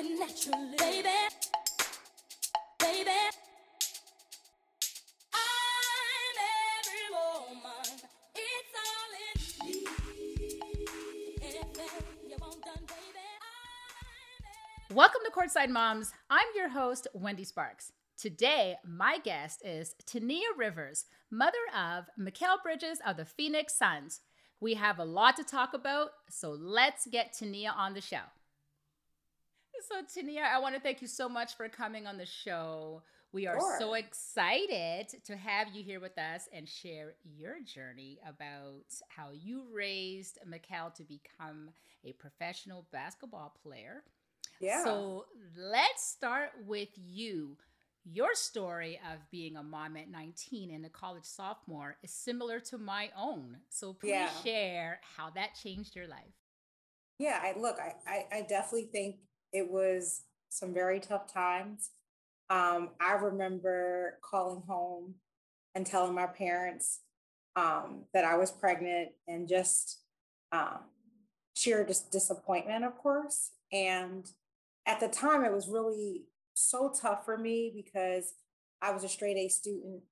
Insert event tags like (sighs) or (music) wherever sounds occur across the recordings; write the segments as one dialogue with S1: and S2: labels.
S1: Welcome to Courtside Moms. I'm your host, Wendy Sparks. Today, my guest is Tyneeha Rivers, mother of Mikal Bridges of the Phoenix Suns. We have a lot to talk about, so let's get Tyneeha on the show. So, Tyneeha, I want to thank you so much for coming on the show. We are
S2: Sure.
S1: so excited to have you here with us and share your journey about how you raised Mikal to become a professional basketball player.
S2: Yeah.
S1: So let's start with you. Your story of being a mom at 19 and a college sophomore is similar to my own. So please
S2: Yeah.
S1: share how that changed your life.
S2: yeah, I look, I, I I definitely think it was some very tough times. Um, I remember calling home and telling my parents um, that I was pregnant and just um, sheer dis- disappointment, of course. And at the time, it was really so tough for me because I was a straight A student.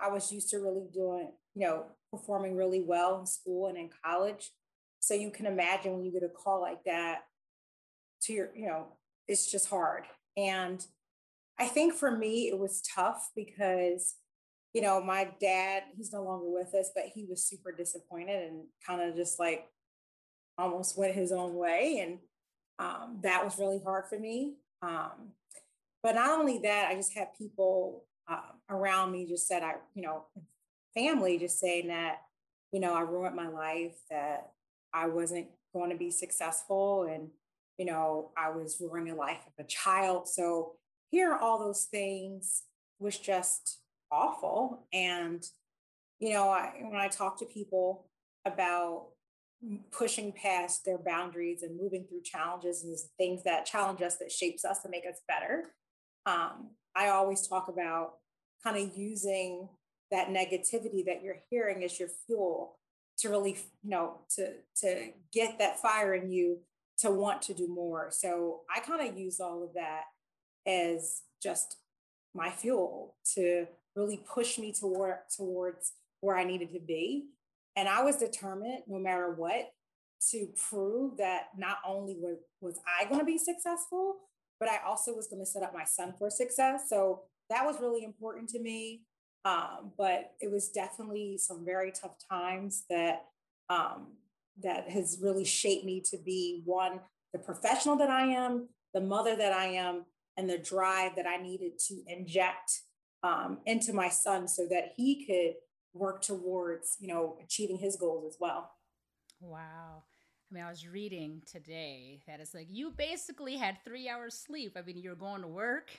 S2: I was used to really doing, you know, performing really well in school and in college. So you can imagine when you get a call like that to your, you know, it's just hard. And I think for me, it was tough because, you know, my dad, he's no longer with us, but he was super disappointed and kind of just like almost went his own way. And um, that was really hard for me. Um, but not only that, I just had people uh, around me just said, I, you know, family just saying that, you know, I ruined my life, that I wasn't going to be successful and, you know, I was ruining the life of a child. So hearing all those things was just awful. And, you know, I, when I talk to people about pushing past their boundaries and moving through challenges and things that challenge us, that shapes us and make us better, um, I always talk about kind of using that negativity that you're hearing as your fuel to really, you know, to to get that fire in you to want to do more. So I kind of use all of that as just my fuel to really push me toward towards where I needed to be. And I was determined, no matter what, to prove that not only was, was I going to be successful, but I also was going to set up my son for success. So that was really important to me. Um, but it was definitely some very tough times that um, that has really shaped me to be one the professional that I am, the mother that I am, and the drive that I needed to inject um, into my son so that he could work towards you know achieving his goals as well.
S1: Wow. I mean, I was reading today that it's like you basically had three hours sleep. I mean, you're going to work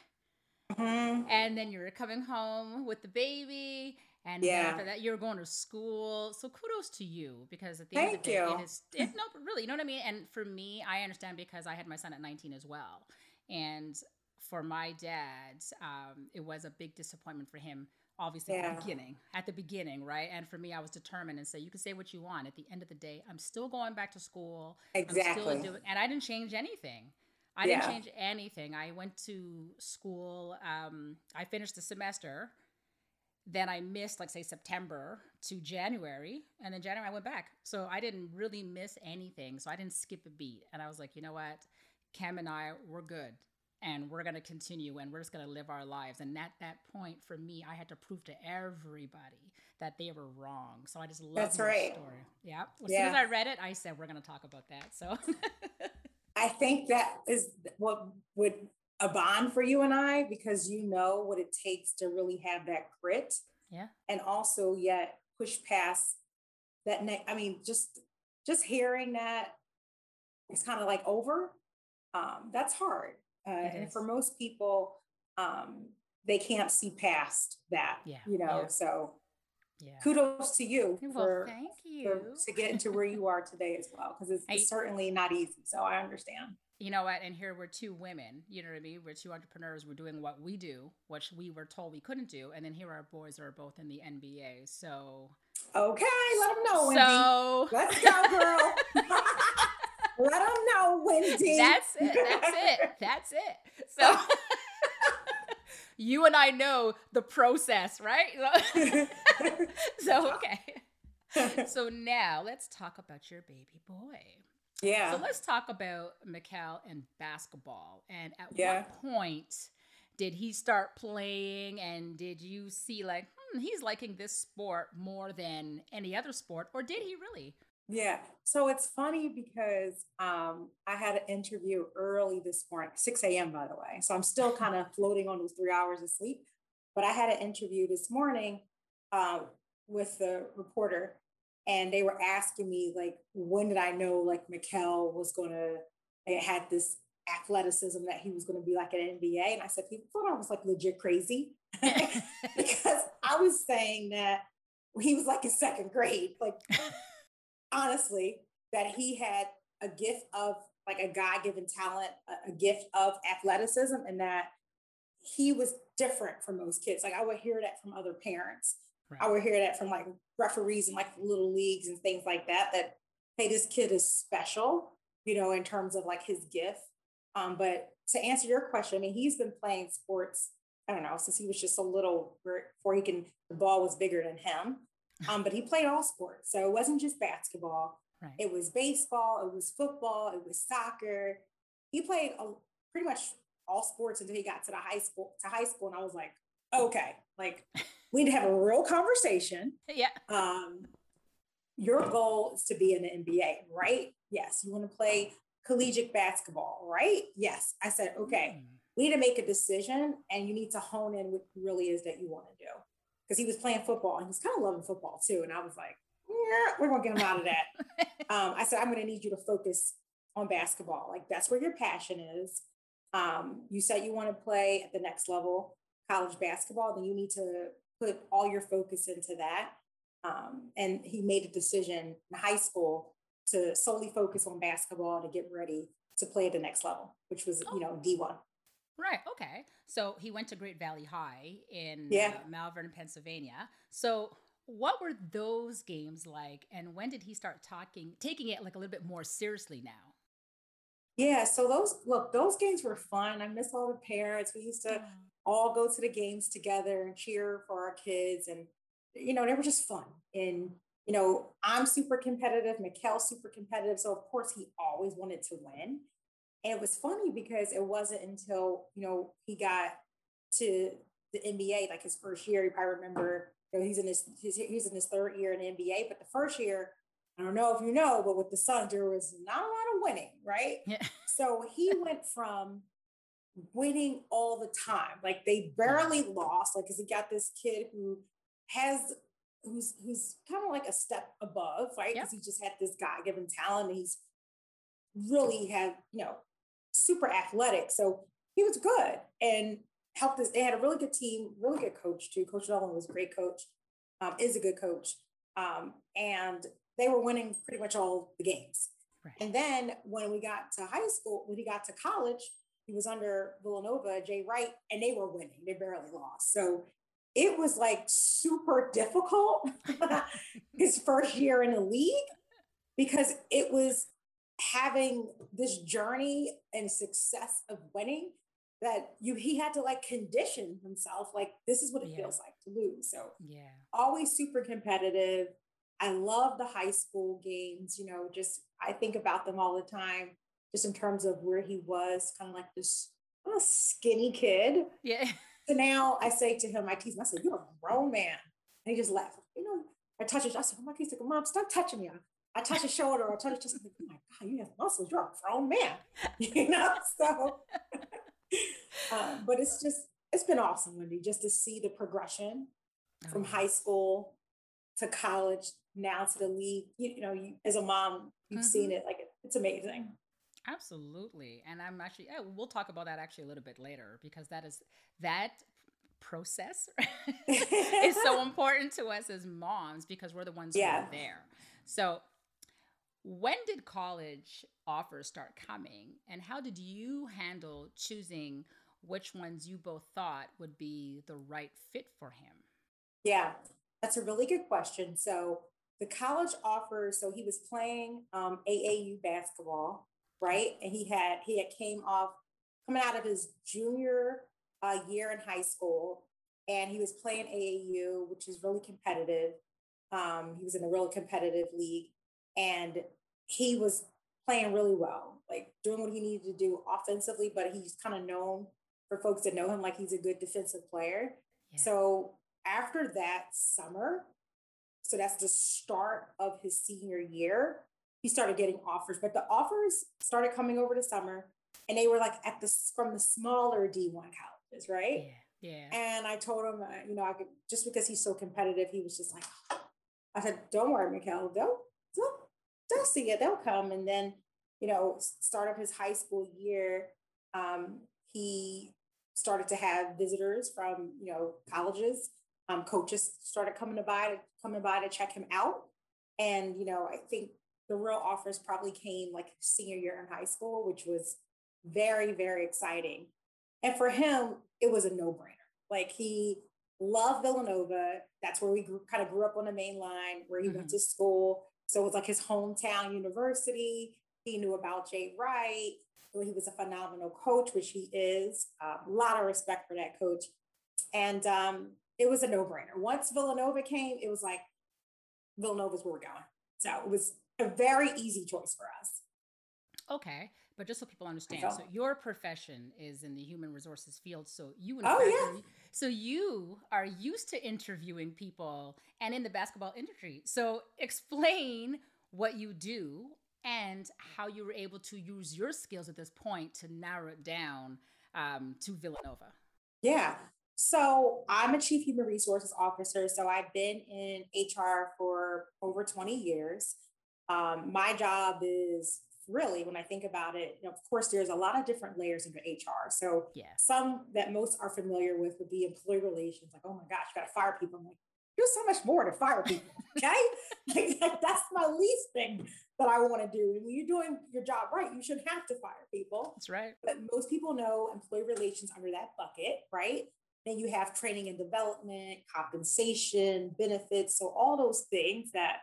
S2: Mhm.
S1: and then you're coming home with the baby. And
S2: Yeah.
S1: after that, you're going to school. So kudos to you because at the end of the day,
S2: you. (laughs)
S1: it is it, no, really, you know what I mean. And for me, I understand because I had my son at 19 as well, and for my dad, um, it was a big disappointment for him. Obviously, at
S2: Yeah.
S1: the beginning, at the beginning, right? And for me, I was determined and say, you can say what you want. At the end of the day, I'm still going back to school. I'm
S2: Exactly.
S1: still doing, and I didn't change anything. I didn't change anything. I went to school. Um, I finished the semester. Then I missed, like, say, September to January. And then January, I went back. So I didn't really miss anything. So I didn't skip a beat. And I was like, you know what? Cam and I, we're good. And we're going to continue and we're just going to live our lives. And at that point, for me, I had to prove to everybody that they were wrong. So I just love
S2: That's right.
S1: story. Yeah. As soon as I read it, I said, we're going to talk about that. So.
S2: I think that is what would a bond for you and I because you know what it takes to really have that grit
S1: yeah.
S2: and also yet push past that neck. I mean, just just hearing that it's kind of like over. Um, that's hard, uh, and for most people, um, they can't see past that.
S1: Yeah,
S2: you know.
S1: yeah.
S2: So
S1: Yeah.
S2: kudos to you
S1: Well,
S2: for,
S1: thank
S2: for
S1: you.
S2: to get to where you are today as well, because it's, (laughs) it's certainly not easy. So I understand.
S1: You know what? And here we're two women. You know what I mean? We're two entrepreneurs. We're doing what we do, which we were told we couldn't do. And then here our boys are both in the NBA. So,
S2: Okay, let them know, Wendy.
S1: so
S2: Let's go, girl. (laughs) let them know Wendy.
S1: That's it. That's it. That's it. So (laughs) you and I know the process, right? (laughs) so okay. So now let's talk about your baby boy.
S2: Yeah.
S1: So let's talk about Mikal and basketball. And at
S2: Yeah.
S1: what point did he start playing? And did you see like, hmm, he's liking this sport more than any other sport, or did he really?
S2: Yeah. So it's funny because um, I had an interview early this morning, 6 a.m., by the way. So I'm still (laughs) kind of floating on those three hours of sleep. But I had an interview this morning um, with the reporter, and they were asking me, like, when did I know, like, Mikal was going to, it had this athleticism that he was going to be like an NBA. And I said, people thought I was like legit crazy (laughs) because (laughs) I was saying that he was like in second grade. Like, honestly that he had a gift of like a god-given talent a, a gift of athleticism and that he was different from most kids like i would hear that from other parents i would hear that from like referees and like little leagues and things like that that hey this kid is special you know in terms of like his gift um, but to answer your question i mean he's been playing sports i don't know since he was just a little before he can the ball was bigger than him (laughs) um, but he played all sports. So it wasn't just basketball.
S1: Right.
S2: It was baseball. It was football. It was soccer. He played a, pretty much all sports until he got to the high school to high school, and I was like, okay, like (laughs) we need to have a real conversation.
S1: yeah.
S2: Um, your goal is to be in the NBA, right? Yes. You want to play collegiate basketball, right? Yes. I said, okay,
S1: Hmm.
S2: we need to make a decision, and you need to hone in what really is that you want to do because he was playing football and he was kind of loving football too. And I was like, yeah, we're gonna get him out of that. (laughs) um, I said, I'm gonna need you to focus on basketball. Like that's where your passion is. Um, you said you want to play at the next level, college basketball, then you need to put all your focus into that. Um, and he made a decision in high school to solely focus on basketball to get ready to play at the next level, which was, you know, D1.
S1: Right. Okay. So he went to Great Valley High in
S2: Yeah.
S1: uh, Malvern, Pennsylvania. So what were those games like, and when did he start talking, taking it like a little bit more seriously now?
S2: Yeah, so those look, those games were fun. I miss all the parents. We used to all go to the games together and cheer for our kids, and you know they were just fun. And you know I'm super competitive. Mikal's super competitive, so of course he always wanted to win. And it was funny because it wasn't until you know he got to the NBA, like his first year. You probably remember, you know, he's in his he's, he's in his third year in the NBA, but the first year. I don't know if you know, but with the Suns, there was not a lot of winning, right?
S1: Yeah. (laughs)
S2: So he went from winning all the time, like they barely lost, like because he got this kid who has who's who's kind of like a step above, right? Because he just had this God given talent, and he's really had you know super athletic, so he was good and helped us. They had a really good team, really good coach too. Coach Nolan was a great coach, um, is a good coach, um, and they were winning pretty much all the games.
S1: Right.
S2: And then when we got to high school, when he got to college, he was under Villanova, Jay Wright, and they were winning. They barely lost. So it was like super difficult (laughs) his first year in the league because it was having this journey and success of winning that you he had to like condition himself like this is what it
S1: Yeah.
S2: feels like to lose. So
S1: Yeah.
S2: always super competitive. I love the high school games, you know, just I think about them all the time, just in terms of where he was, kind of like this little skinny kid.
S1: Yeah.
S2: So now I say to him, I tease him, I said, You're a grown man. And he just laughed. You know, I touch his, I said, Oh my kid's like, Mom, stop touching me. I touch his shoulder I touch his chest. I'm like, Oh my God, you have muscles. You're a grown man. (laughs) You know, so (laughs) um, but it's just it's been awesome, Wendy, just to see the progression from
S1: Oh,
S2: high school to college now to the league you, you know you, as a mom you've seen mm-hmm. it like it's amazing
S1: Absolutely. And I'm actually, yeah, we'll talk about that actually a little bit later because that is, that process (laughs) is so (laughs) important to us as moms because we're the ones who are there. So, when did college offers start coming and how did you handle choosing which ones you both thought would be the right fit for him?
S2: yeah that's a really good question so the college offers so he was playing um, aau basketball right? And he had he had came off coming out of his junior uh, year in high school, and he was playing AAU, which is really competitive. Um, he was in a really competitive league, and he was playing really well, like doing what he needed to do offensively. But he's kind of known for folks that know him like he's a good defensive player. Yeah. So after that summer, so that's the start of his senior year, he started getting offers. But the offers started coming over the summer, and they were like at the from the smaller D1 colleges, right?
S1: Yeah. Yeah.
S2: And I told him, uh, you know, I could just because he's so competitive, he was just like, I said, "Don't worry, Mikal, they'll they'll they'll see it, they'll come." And then, you know, start of his high school year, um, he started to have visitors from you know colleges. Um, coaches started coming to by to coming by to check him out, and you know, I think the real offers probably came like senior year in high school, which was very very exciting. And for him, it was a no brainer. Like he loved Villanova. That's where we grew, kind of grew up on the main line, where he mm-hmm. went to school. So it was like his hometown university. He knew about Jay Wright. He was a phenomenal coach, which he is. A lot of respect for that coach. And um, it was a no brainer. Once Villanova came, it was like, Villanova's where we're going. So it was a very easy choice for us.
S1: Okay. But just so people understand, so your profession is in the human resources field. So you,
S2: oh,
S1: fact,
S2: yeah.
S1: so you are used to interviewing people and in the basketball industry. So explain what you do and how you were able to use your skills at this point to narrow it down um, to Villanova.
S2: Yeah. So I'm a chief human resources officer. So I've been in HR for over 20 years. Um, my job is really, when I think about it, you know, of course, there's a lot of different layers into HR. So
S1: yeah.
S2: some that most are familiar with would be employee relations, like, oh my gosh, you got to fire people. I'm like, there's so much more to fire people. (laughs) Okay. like, that's my least thing that I want to do. When you're doing your job right, you should have to fire people.
S1: That's right.
S2: But most people know employee relations under that bucket, right? Then you have training and development, compensation, benefits. So all those things that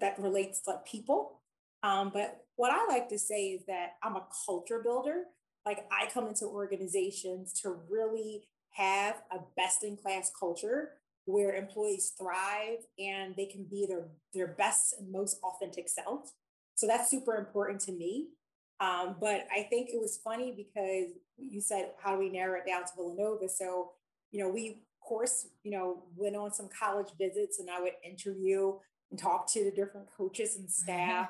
S2: that relates to people. Um, but what I like to say is that I'm a culture builder. Like I come into organizations to really have a best in class culture where employees thrive and they can be their, their best and most authentic self. So that's super important to me. Um, but I think it was funny because you said, how do we narrow it down to Villanova? So, you know, we, of course, you know, went on some college visits and I would interview and talk to the different coaches and (laughs) staff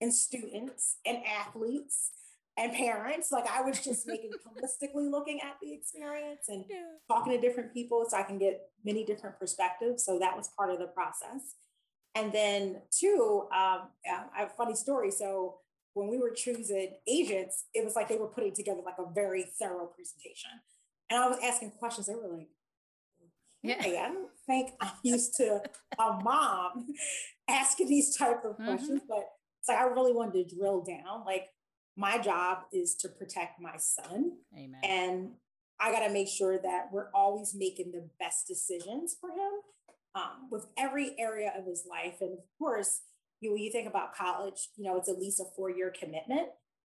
S2: and students and athletes and parents. Like I was just making (laughs) holistically looking at the experience and yeah. talking to different people so I can get many different perspectives. So that was part of the process. And then two, um, I have a funny story. So when we were choosing agents, it was like they were putting together like a very thorough presentation. And I was asking questions. They were like, yeah. Hey, I don't think I'm (laughs) used to a mom asking these type of mm-hmm. questions, but it's like I really wanted to drill down. Like my job is to protect my son.
S1: Amen.
S2: And I got to make sure that we're always making the best decisions for him um, with every area of his life. And of course, you when you think about college, you know, it's at least a four year commitment,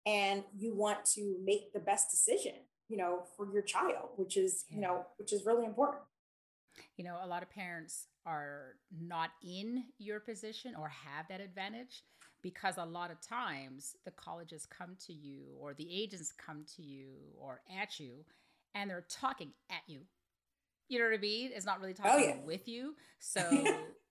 S2: and you want to make the best decision, you know, for your child, which is yeah. you know, which is really important.
S1: You know, a lot of parents are not in your position or have that advantage because a lot of times the colleges come to you or the agents come to you or at you and they're talking at you. You know what I mean? It's not really oh, talking oh, yeah. with you. (laughs) So,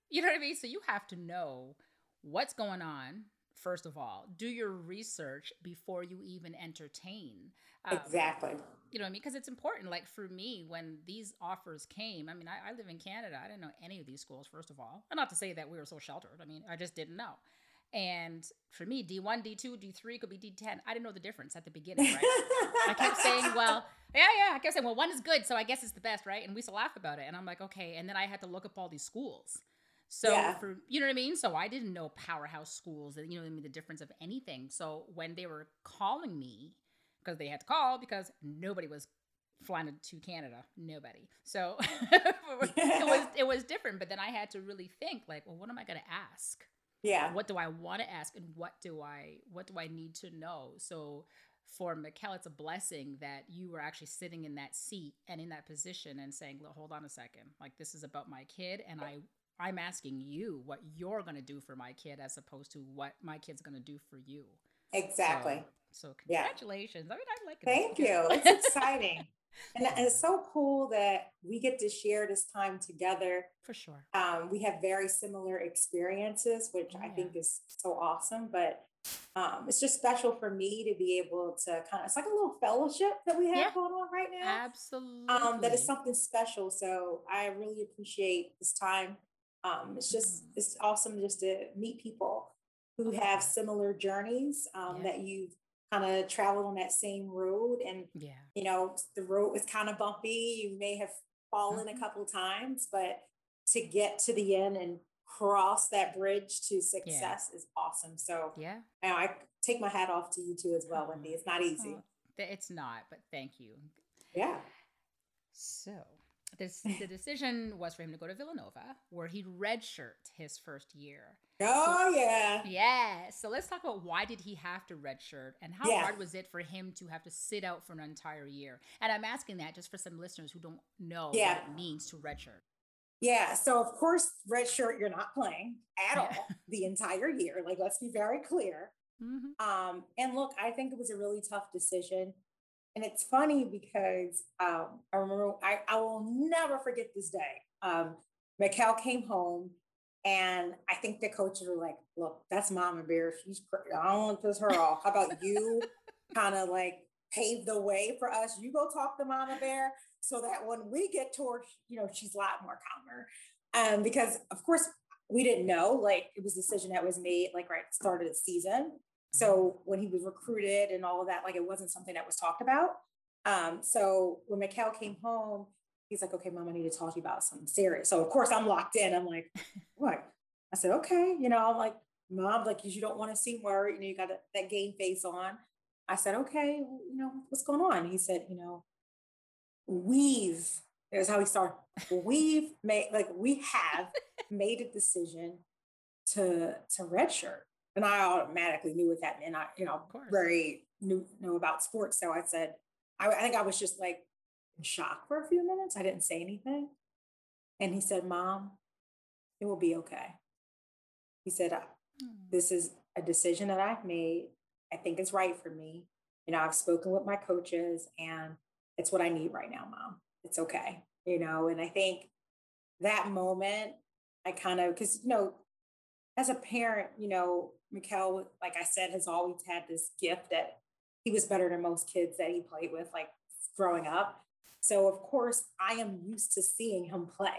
S1: you know what I mean? So you have to know what's going on, first of all. Do your research before you even entertain.
S2: Um, exactly.
S1: You know what I mean? Because it's important. Like for me, when these offers came, I mean, I, I live in Canada. I didn't know any of these schools, first of all. And not to say that we were so sheltered. I mean, I just didn't know. And for me, D1, D2, D3 could be D10. I didn't know the difference at the beginning, right? I kept saying, (laughs) well, yeah, yeah. I kept saying, well, one is good, so I guess it's the best, right? And we used to laugh about it. And I'm like, okay. And then I had to look up all these schools. So yeah. for you know what I mean? So I didn't know powerhouse schools and you know I mean the difference of anything. So when they were calling me, because they had to call because nobody was flying to Canada. Nobody. So (laughs) it was (laughs) it was different. But then I had to really think like, well, what am I gonna ask?
S2: Yeah.
S1: what do I want to ask and what do I what do I need to know? So for Mikal, it's a blessing that you were actually sitting in that seat and in that position and saying, "Look, hold on a second. Like this is about my kid and I I'm asking you what you're going to do for my kid as opposed to what my kid's going to do for you.
S2: Exactly.
S1: So, so
S2: Yeah.
S1: congratulations. I mean, I like it.
S2: Thank you. (laughs) It's exciting. and and it's so cool that we get to share this time together.
S1: for sure.
S2: Um, we have very similar experiences, which I think is so awesome. But um, it's just special for me to be able to kind of, it's like a little fellowship that we have
S1: Yeah.
S2: going on right now.
S1: Absolutely.
S2: um, that is something special. So I really appreciate this time. Um, it's just it's awesome just to meet people who have similar journeys um,
S1: Yeah.
S2: that you've kind of traveled on that same road, and
S1: Yeah.
S2: you know the road was kind of bumpy. You may have fallen
S1: Mhm.
S2: a couple times, but to get to the end and cross that bridge to success is awesome. So
S1: Yeah.
S2: you know, I take my hat off to you too as well, Wendy. It's not easy.
S1: Oh, it's not, but thank you.
S2: Yeah.
S1: So this the decision was for him to go to Villanova, where he'd redshirt his first year.
S2: Oh yeah.
S1: Yeah. So let's talk about why did he have to redshirt and how
S2: Yeah.
S1: hard was it for him to have to sit out for an entire year? And I'm asking that just for some listeners who don't know
S2: Yeah.
S1: what it means to redshirt.
S2: Yeah. So of course, redshirt, you're not playing at
S1: Yeah.
S2: all the entire year. Like, let's be very clear.
S1: Mm-hmm.
S2: Um, and look, I think it was a really tough decision. And it's funny because um, I remember I, I will never forget this day. Um, Mikal came home and I think the coaches were like, look, that's Mama Bear. She's cra- I don't want to piss her off. How about you (laughs) kind of like pave the way for us? You go talk to Mama Bear so that when we get towards, you know, she's a lot more calmer. Um, because of course we didn't know, like it was a decision that was made like right at the start of the season. So when he was recruited and all of that, like it wasn't something that was talked about. Um, so when Mikal came home, he's like, okay, mom, I need to talk to you about something serious. So of course I'm locked in. I'm like, (laughs) what? I said, okay. You know, I'm like, mom, like, you don't want to seem worried. You know, you got that- that game face on. I said, okay, well, you know, what's going on? He said, you know, we've, there's how he started. We've made, like, we have (laughs) made a decision to, to redshirt. And I automatically knew what that meant. I, you know, very knew, knew about sports. So I said, I, I think I was just like in shock for a few minutes. I didn't say anything. And he said, Mom, it will be okay. He said, uh, hmm. This is a decision that I've made. I think it's right for me. You know, I've spoken with my coaches and it's what I need right now, Mom. It's okay. You know, and I think that moment, I kind of, because, you know, as a parent, you know, Mikal, like I said, has always had this gift that he was better than most kids that he played with, like growing up. So, of course, I am used to seeing him play.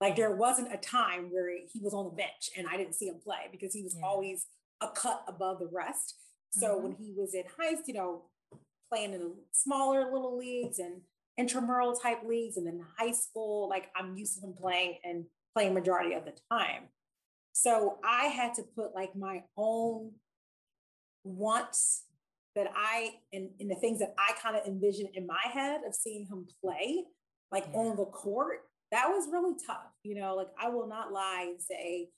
S2: Like, there wasn't a time where he was on the bench and I didn't see him play because he was
S1: Yeah.
S2: always a cut above the rest. So,
S1: Mhm.
S2: when he was in high, you know, playing in the smaller little leagues and intramural type leagues and then high school, like I'm used to him playing and playing majority of the time. So I had to put like my own wants that I and, and the things that I kind of envisioned in my head of seeing him play like
S1: Yeah.
S2: on the court. That was really tough. You know, like I will not lie and say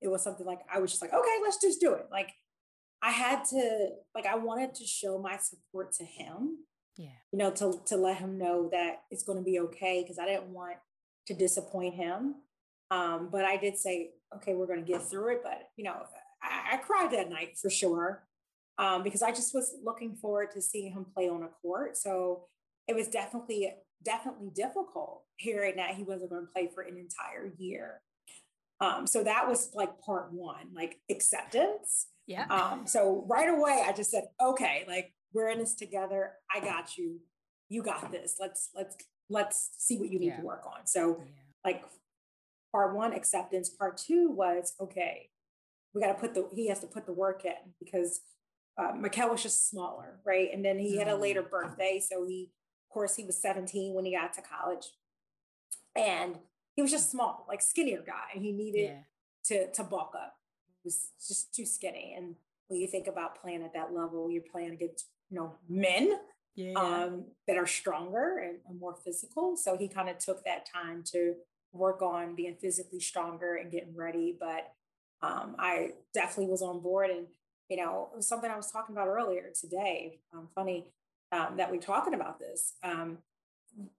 S2: it was something like I was just like, okay, let's just do it. Like I had to, like, I wanted to show my support to him
S1: Yeah.
S2: you know, to to let him know that it's going to be okay because I didn't want to disappoint him. Um, but I did say, okay, we're going to get through it. But you know, I, I cried that night for sure um, because I just was looking forward to seeing him play on a court. So it was definitely definitely difficult hearing that he wasn't going to play for an entire year. Um, so that was like part one, like acceptance.
S1: Yeah.
S2: Um, so right away, I just said, okay, like we're in this together. I got you. You got this. Let's let's let's see what you need
S1: Yeah.
S2: to work on. So
S1: yeah.
S2: like part one, acceptance. Part two was okay. We got to put the he has to put the work in because uh, Mikal was just smaller, right? And then he had a
S1: Mm.
S2: later birthday, so he, of course, he was 17 when he got to college, and he was just small, like skinnier guy. He needed
S1: Yeah.
S2: to to bulk up. He was just too skinny. And when you think about playing at that level, you're playing against you know men
S1: Yeah.
S2: um, that are stronger and, and more physical. So he kind of took that time to work on being physically stronger and getting ready. But um, I definitely was on board. And, you know, it was something I was talking about earlier today. Um, funny um, that we're talking about this um,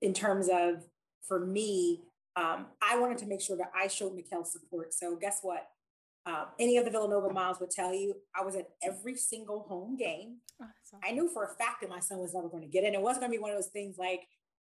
S2: in terms of, for me, um, I wanted to make sure that I showed Mikal support. So guess what? Um, any of the Villanova moms would tell you I was at every single home game. Oh, awesome. I knew for a fact that my son was never going to get in. It wasn't going to be one of those things like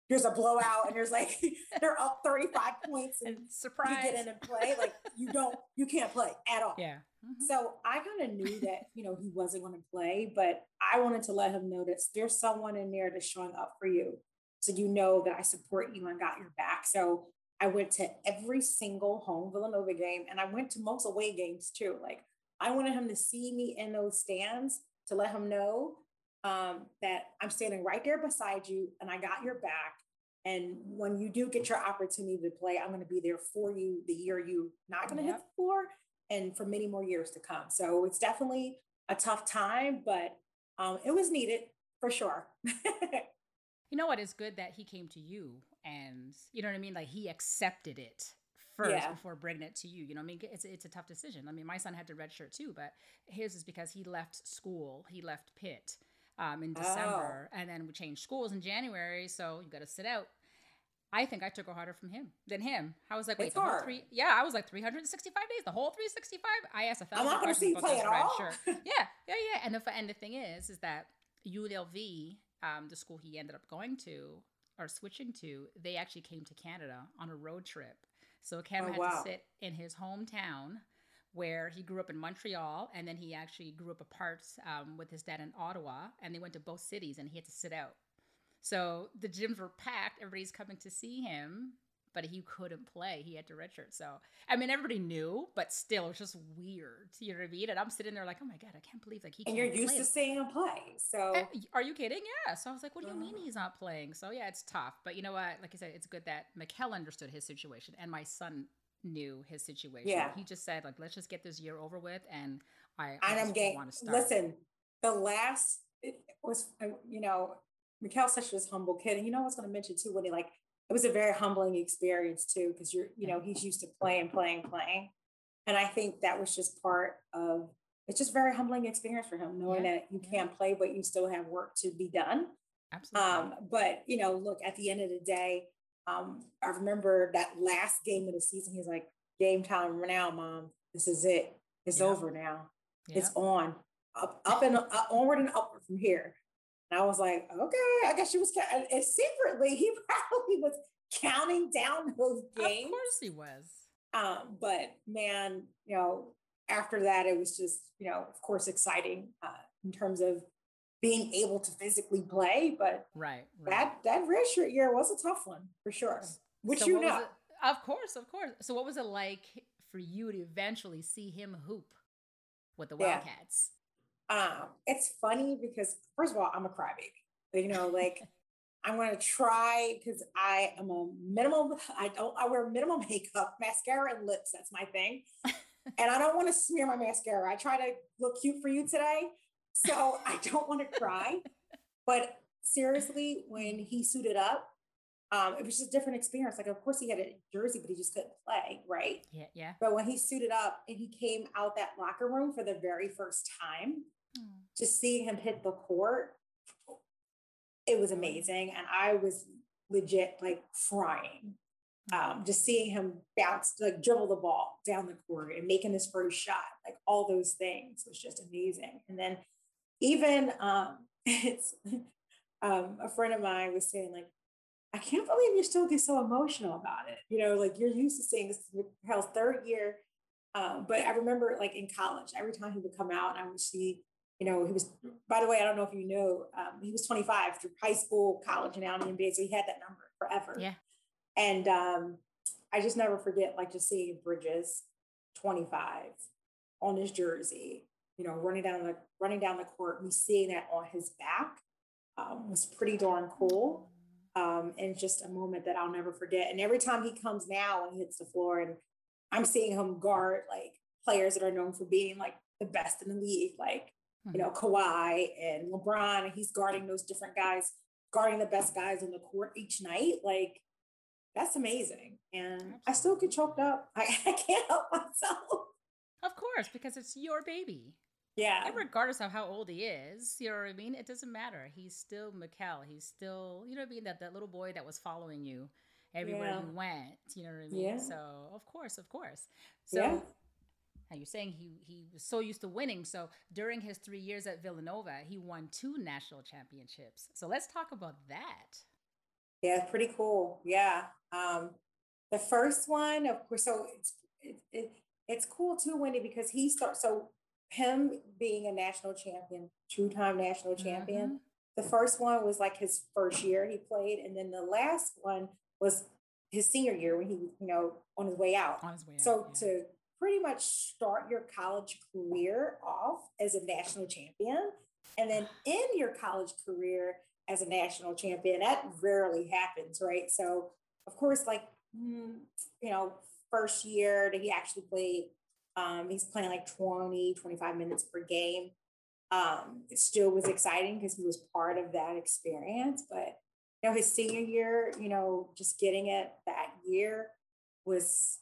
S2: there's a blowout and there's like (laughs) they're up 35 points and, and surprise you get in and play like you don't you can't play at all.
S1: Yeah.
S2: Mm-hmm. so i kind of knew that you know he wasn't going to play but i wanted to let him know that there's someone in there that's showing up for you so you know that i support you and got your back. So i went to every single home villanova game and i went to most away games too. Like i wanted him to see me in those stands to let him know um, that I'm standing right there beside you and I got your back. And when you do get your opportunity to play, I'm going to be there for you the year you're not going to yep. hit the floor and for many more years to come. So it's definitely a tough time, but um, it was needed for sure. (laughs)
S1: you know what? It's good that he came to you and you know what I mean? Like he accepted it first yeah. before bringing it to you. You know, what I mean, it's it's a tough decision. I mean, my son had to redshirt too, but his is because he left school, he left Pitt, um, in December, oh. and then we changed schools in January. So you got to sit out. I think I took it harder from him than him. I was like, wait, it's the whole three, yeah, I was like 365 days, the whole 365. I asked a thousand I'm not going to see you play at all. Sure. (laughs) yeah, yeah, yeah. And the and the thing is, is that UNLV, um, the school he ended up going to or switching to, they actually came to Canada on a road trip. So Cam oh, had wow. to sit in his hometown where he grew up in Montreal and then he actually grew up apart um, with his dad in Ottawa and they went to both cities and he had to sit out. So the gyms were packed, everybody's coming to see him, but he couldn't play. He had to redshirt. So, I mean, everybody knew, but still, it was just weird. You know what I mean? And I'm sitting there like, oh my God, I can't believe like he
S2: And you're used play. to seeing him play. So,
S1: and, are you kidding? Yeah. So I was like, what do you mean he's not playing? So, yeah, it's tough. But you know what? Like I said, it's good that Mikal understood his situation and my son knew his situation. Yeah. He just said, like, let's just get this year over with. And I,
S2: I and I'm getting, want to start. Listen, the last it was, uh, you know, Mikal such this humble kid. And you know, I was going to mention too, when he like, it was a very humbling experience too, because you're, you know, he's used to playing, playing, playing. And I think that was just part of, it's just very humbling experience for him, knowing yeah. that you can't play, but you still have work to be done. Absolutely. Um, but you know, look, at the end of the day, um, I remember that last game of the season. He's like, "Game time now, mom. This is it. It's yeah. over now. Yeah. It's on, up, up and uh, onward and upward from here." And I was like, "Okay, I guess she was." And secretly, he (laughs) probably was counting down those games.
S1: Of course, he was.
S2: Um, but man, you know, after that, it was just, you know, of course, exciting uh, in terms of being able to physically play. But
S1: right,
S2: right. that that redshirt year was a tough one for sure. Which so you know,
S1: of course, of course. So what was it like for you to eventually see him hoop with the Wildcats?
S2: Yeah. Um, it's funny because first of all, I'm a crybaby. You know, like (laughs) I'm gonna try because I am a minimal. (laughs) I don't. I wear minimal makeup, mascara, and lips. That's my thing. (laughs) and I don't want to smear my mascara. I try to look cute for you today, so I don't want to cry. But seriously, when he suited up, um, it was just a different experience. Like, of course, he had a jersey, but he just couldn't play, right?
S1: Yeah, yeah.
S2: But when he suited up and he came out that locker room for the very first time, mm. just seeing him hit the court, it was amazing. And I was legit like crying. Um, just seeing him bounce, like dribble the ball down the court and making his first shot, like all those things was just amazing. And then even um, (laughs) it's um, a friend of mine was saying like, I can't believe you still get so emotional about it. You know, like you're used to seeing this Hell's third year. Um, but I remember like in college, every time he would come out, I would see, you know, he was, by the way, I don't know if you know, um, he was 25 through high school, college, and now in the NBA. So he had that number forever.
S1: Yeah.
S2: And um, I just never forget, like just seeing Bridges 25 on his jersey you know, running down the running down the court, me seeing that on his back um, was pretty darn cool. Um, and just a moment that I'll never forget. And every time he comes now and he hits the floor, and I'm seeing him guard like players that are known for being like the best in the league, like you know Kawhi and LeBron, and he's guarding those different guys, guarding the best guys on the court each night. Like that's amazing. And I still get choked up. (laughs) I, I can't help myself.
S1: Of course, because it's your baby.
S2: Yeah.
S1: And regardless of how old he is, you know what I mean? It doesn't matter. He's still Mikal. He's still, you know what I mean? That, that little boy that was following you everywhere
S2: Yeah.
S1: you went. You know what I mean?
S2: Yeah.
S1: So of course, of course. So
S2: Yeah.
S1: now you're saying he he was so used to winning. So during his three years at Villanova, he won two national championships. So let's talk about that.
S2: Yeah, pretty cool. Yeah. Um, the first one, of course, so it's it, it, it's cool too, Wendy, because he starts so him being a national champion, two-time national champion. The first one was like his first year he played, and then the last one was his senior year when he, you know, on his way out.
S1: On his way out.
S2: So
S1: yeah.
S2: to pretty much start your college career off as a national champion, and then (sighs) end your college career as a national champion, that rarely happens, right? So of course, like mm, you know, first year that he actually played, um, he's playing like 20, 25 minutes per game. Um, it still was exciting because he was part of that experience, but you know, his senior year, you know, just getting it that year was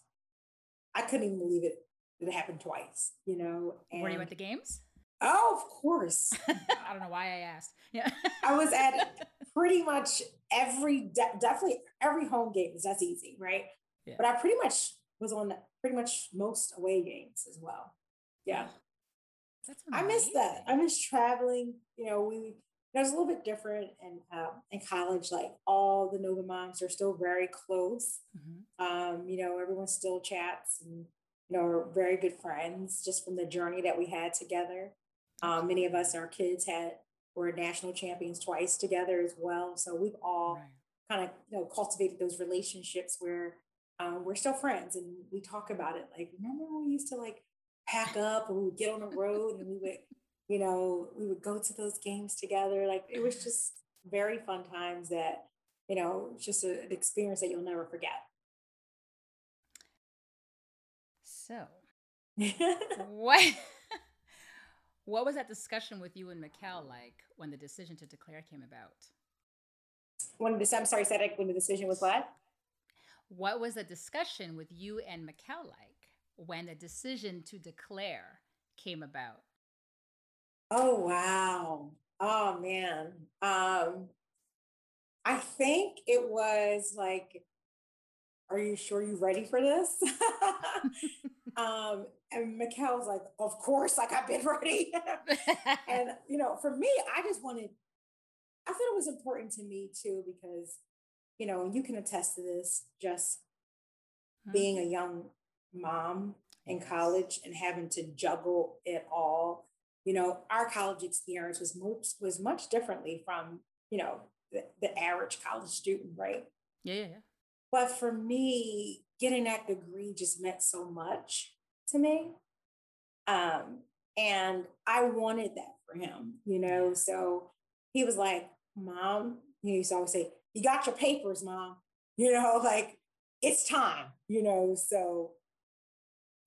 S2: I couldn't even believe it. It happened twice, you know.
S1: Were you at the games?
S2: Oh, of course. (laughs)
S1: I don't know why I asked. Yeah.
S2: I was at (laughs) pretty much every, de- definitely every home games. That's easy, right?
S1: Yeah.
S2: But I pretty much was on pretty much most away games as well. Yeah.
S1: That's
S2: I miss that. I miss traveling. You know, we it was a little bit different in um, in college. Like all the Nova moms are still very close.
S1: Mhm.
S2: Um, you know, everyone still chats and you know are very good friends just from the journey that we had together. Um, many of us, our kids had were national champions twice together as well. So we've all
S1: Right.
S2: kind of you know cultivated those relationships where um, we're still friends and we talk about it. Like, remember when we used to like pack up and we would get on the road and we would, you know, we would go to those games together. Like it was just very fun times that, you know, it's just a- an experience that you'll never forget.
S1: So, (laughs) what (laughs) what was that discussion with you and Mikal like when the decision to declare came about?
S2: when the I'm sorry, said when the decision was what?
S1: What was the discussion with you and Mikal like when the decision to declare came about?
S2: Oh wow. Oh man. Um I think it was like are you sure you're ready for this? (laughs) um and Mikal was like, of course, like I've been ready. (laughs) and you know, for me, I just wanted I thought it was important to me too because you know, you can attest to this just being a young mom in college and having to juggle it all you know our college experience was much was much differently from you know the, the average college student right?
S1: Yeah, yeah, yeah.
S2: but for me getting that degree just meant so much to me. Um and i wanted that for him you know? So he was like mom he used to always say you got your papers mom you know (laughs) like it's time you know so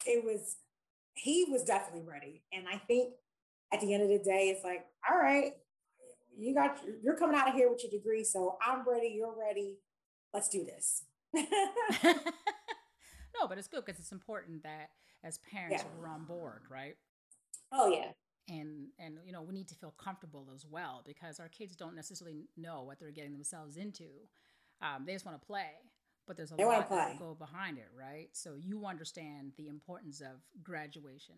S2: it was he was definitely ready and i think at the end of the day it's like all right you got you're coming out of here with your degree so i'm ready you're ready let's do this (laughs) (laughs)
S1: no, but it's good because it's important that as parents
S2: Yeah.
S1: we're on board, right?
S2: oh yeah
S1: and and you know we need to feel comfortable as well because our kids don't necessarily know what they're getting themselves into. Um, they just want to play but there's a
S2: They
S1: lot that
S2: play.
S1: go behind it right? So you understand the importance of graduation.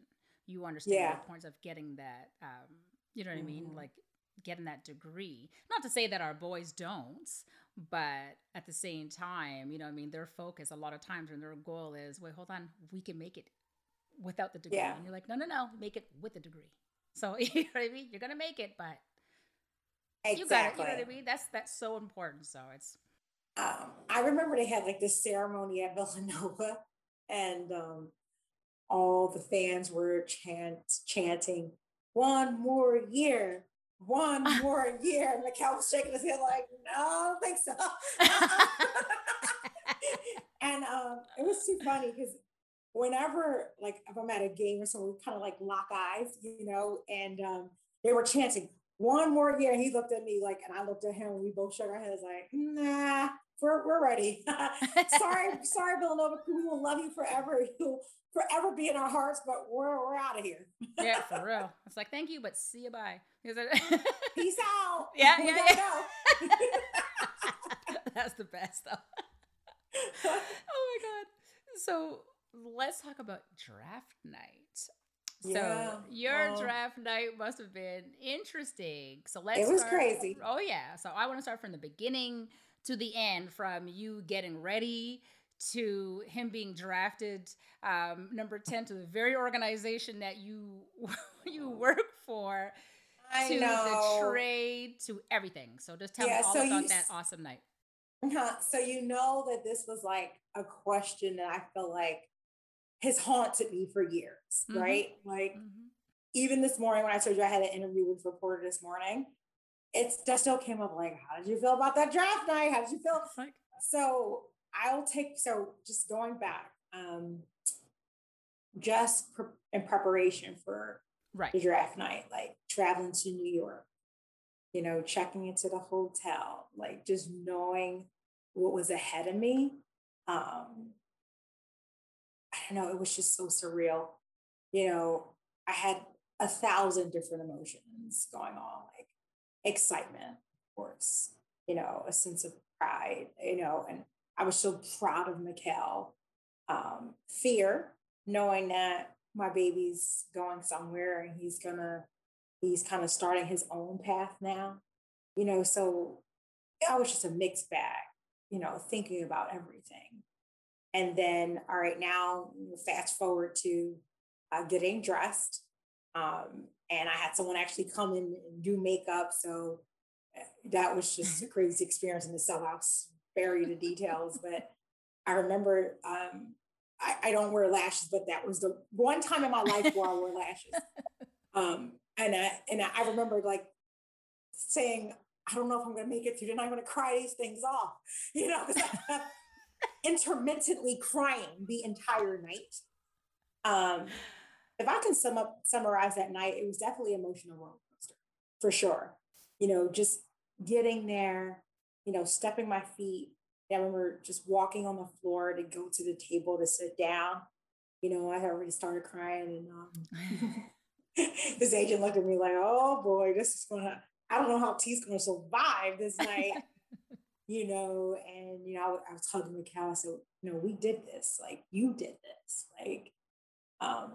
S1: You understand
S2: Yeah.
S1: the importance of getting that um, you know what i mean?
S2: Mhm.
S1: like getting that degree. Not to say that our boys don't but at the same time you know i mean? Their focus a lot of times when their goal is wait hold on. We can make it without the degree.
S2: Yeah.
S1: and you're like no no no. Make it with the degree so (laughs) you know what I mean? You're gonna make it, but you got it. You know what I mean? That's that's so important. So it's
S2: um, I remember they had like this ceremony at (laughs) Villanova, and um, all the fans were chant, chanting, "One more year, one (laughs) more year." And Mikal was shaking his head like, "No, I don't think so." and um, it was too funny because whenever, like, if I'm at a game or something, we kind of like lock eyes, you know, and um, they were chanting. One more year, and he looked at me like, and I looked at him, and we both shook our heads like, nah, we're, we're ready. (laughs) sorry, (laughs) sorry, Villanova. We will love you forever. You'll forever be in our hearts, but we're, we're out of here.
S1: yeah, (laughs) for real. It's like, thank you, but see you bye.
S2: Peace out.
S1: Yeah, yeah, yeah. That's the best, though. oh my God. So let's talk about draft night. So
S2: Yeah.
S1: your
S2: Oh.
S1: draft night must have been interesting. So let's
S2: It was
S1: start-
S2: crazy.
S1: Oh yeah. So I want to start from the beginning to the end, from you getting ready to him being drafted um, number 10 to the very organization that you (laughs) you work for
S2: I
S1: to
S2: know.
S1: the trade to everything. So just tell
S2: Yeah,
S1: me all
S2: so
S1: about
S2: you
S1: that awesome night.
S2: So you know that this was like a question that I feel like has haunted me for years,
S1: Mhm.
S2: right? Like
S1: Mhm.
S2: even this morning when I told you I had an interview with a reporter this morning, it still came up like, how did you feel about that draft night? How did you feel?
S1: Like
S2: So I'll take so just going back, um, just pre- in preparation for
S1: right.
S2: the draft night, like traveling to New York, you know, checking into the hotel, like just knowing what was ahead of me. Um, don't know, it was just so surreal. You know, I had a thousand different emotions going on, like excitement, of course, you know, a sense of pride, you know, and I was so proud of Mikal. Um, fear, knowing that my baby's going somewhere and he's gonna, he's kind of starting his own path now, you know, so I was just a mixed bag, you know, thinking about everything. And then, all right, now fast forward to uh, getting dressed. Um, and I had someone actually come in and do makeup. So uh, that was just a crazy experience in itself. I'll spare you the details, but I remember um, I, I don't wear lashes, but that was the one time in my life where I wore lashes. (laughs) Um, and I, and I remember like saying, I don't know if I'm going to make it through tonight. I'm going to cry these things off, (laughs) you know, I intermittently crying the entire night. Um, if I can sum up summarize that night, it was definitely emotional roller coaster for sure. You know, just getting there, you know, stepping my feet. I remember just walking on the floor to go to the table to sit down. You know, I already started crying, and um, (laughs) this agent looked at me like, "Oh boy, this is gonna. I don't know how T's gonna survive this night." (laughs) you know, and you know, I, I was hugging Mikal. I said, you know, we did this. Like, you did this. Like, um,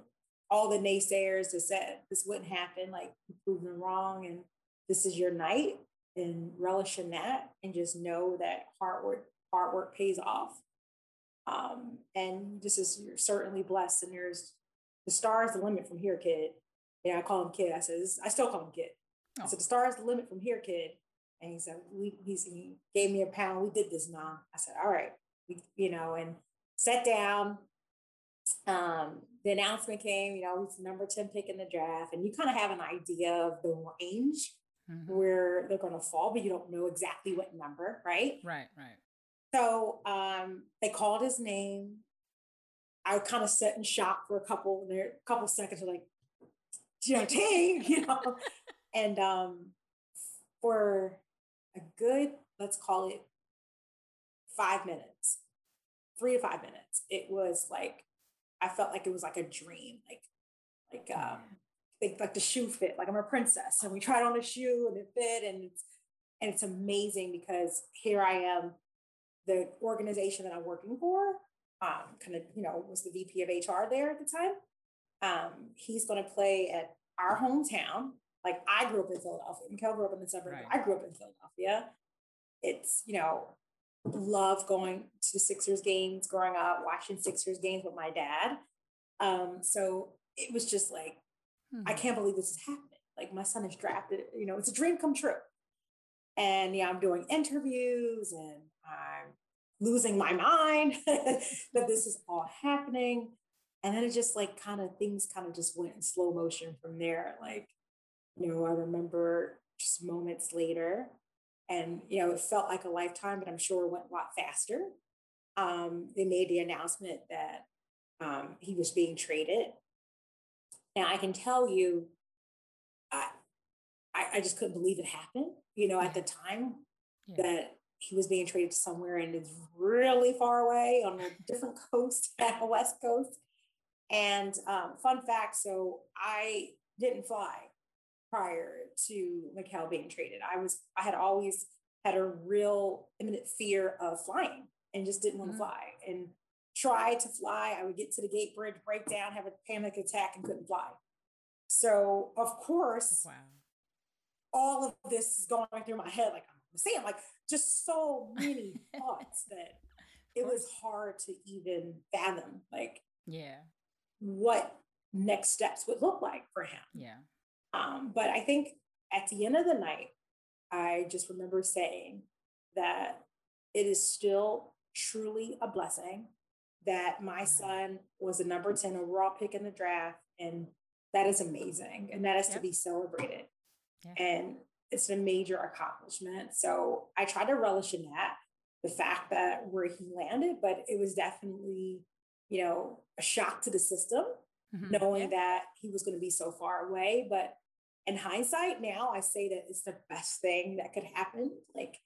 S2: all the naysayers that said this wouldn't happen, like, them wrong, and this is your night, and relish in that, and just know that hard work, hard work pays off. Um, and this is you're certainly blessed, and there's the star is the limit from here, kid. Yeah, I call him kid. I said, "This- I still call him kid. I
S1: Oh.
S2: said, the star is the limit from here, kid. And he said, we, he's, he gave me a pound. We did this now. I said, all right, we, you know, and sat down. Um, the announcement came, you know, he's the number 10 pick in the draft. And you kind of have an idea of the range
S1: Mhm.
S2: where they're going to fall, but you don't know exactly what number, right?
S1: Right, right.
S2: So um, they called his name. I kind of sat in shock for a couple there, a couple seconds, like, you know, dang, (laughs) you know. and um, for a good, let's call it five minutes, three to five minutes, it was like I felt like it was like a dream, like like um, like, like the shoe fit, like I'm a princess, and we tried on a shoe and it fit, and it's and it's amazing because here I am the organization that I'm working for, um, kind of, you know, was the VP of HR there at the time. Um, he's going to play at our hometown. Like I grew up in Philadelphia. Mikal grew up in the suburbs.
S1: Right.
S2: I grew up in Philadelphia. It's, you know, love going to Sixers games growing up, watching Sixers games with my dad. Um, so it was just like, I
S1: Mhm.
S2: can't believe this is happening. Like my son is drafted, you know, it's a dream come true. And yeah, I'm doing interviews and I'm losing my mind (laughs) that this is all happening. And then it just like kind of things kind of just went in slow motion from there. Like, you know, I remember just moments later and, you know, it felt like a lifetime, but I'm sure it went a lot faster. Um, they made the announcement that um, he was being traded. Now I can tell you, I, I, I just couldn't believe it happened. You know, at the time
S1: Yeah.
S2: that he was being traded to somewhere and it's really far away on a (laughs) different coast, (laughs) west coast. And um, fun fact, so I didn't fly prior to Mikal being traded. I was I had always had a real imminent fear of flying and just didn't want to mm-hmm. fly and try to fly. I would get to the gate bridge, break down, have a panic attack, and couldn't fly. So of course, wow. all of this is going through my head. Like I'm saying, like just so many (laughs) thoughts that it was hard to even fathom. Like,
S1: yeah,
S2: what next steps would look like for him.
S1: Yeah.
S2: Um, but I think at the end of the night, I just remember saying that it is still truly a blessing that my son was a number 10 overall pick in the draft. And that is amazing. And that is yep. to be celebrated. Yeah. And it's a major accomplishment. So I try to relish in that, the fact that where he landed, but it was definitely, you know, a shock to the system, mm-hmm. knowing yeah. that he was going to be so far away. But in hindsight, now I say that it's the best thing that could happen. Like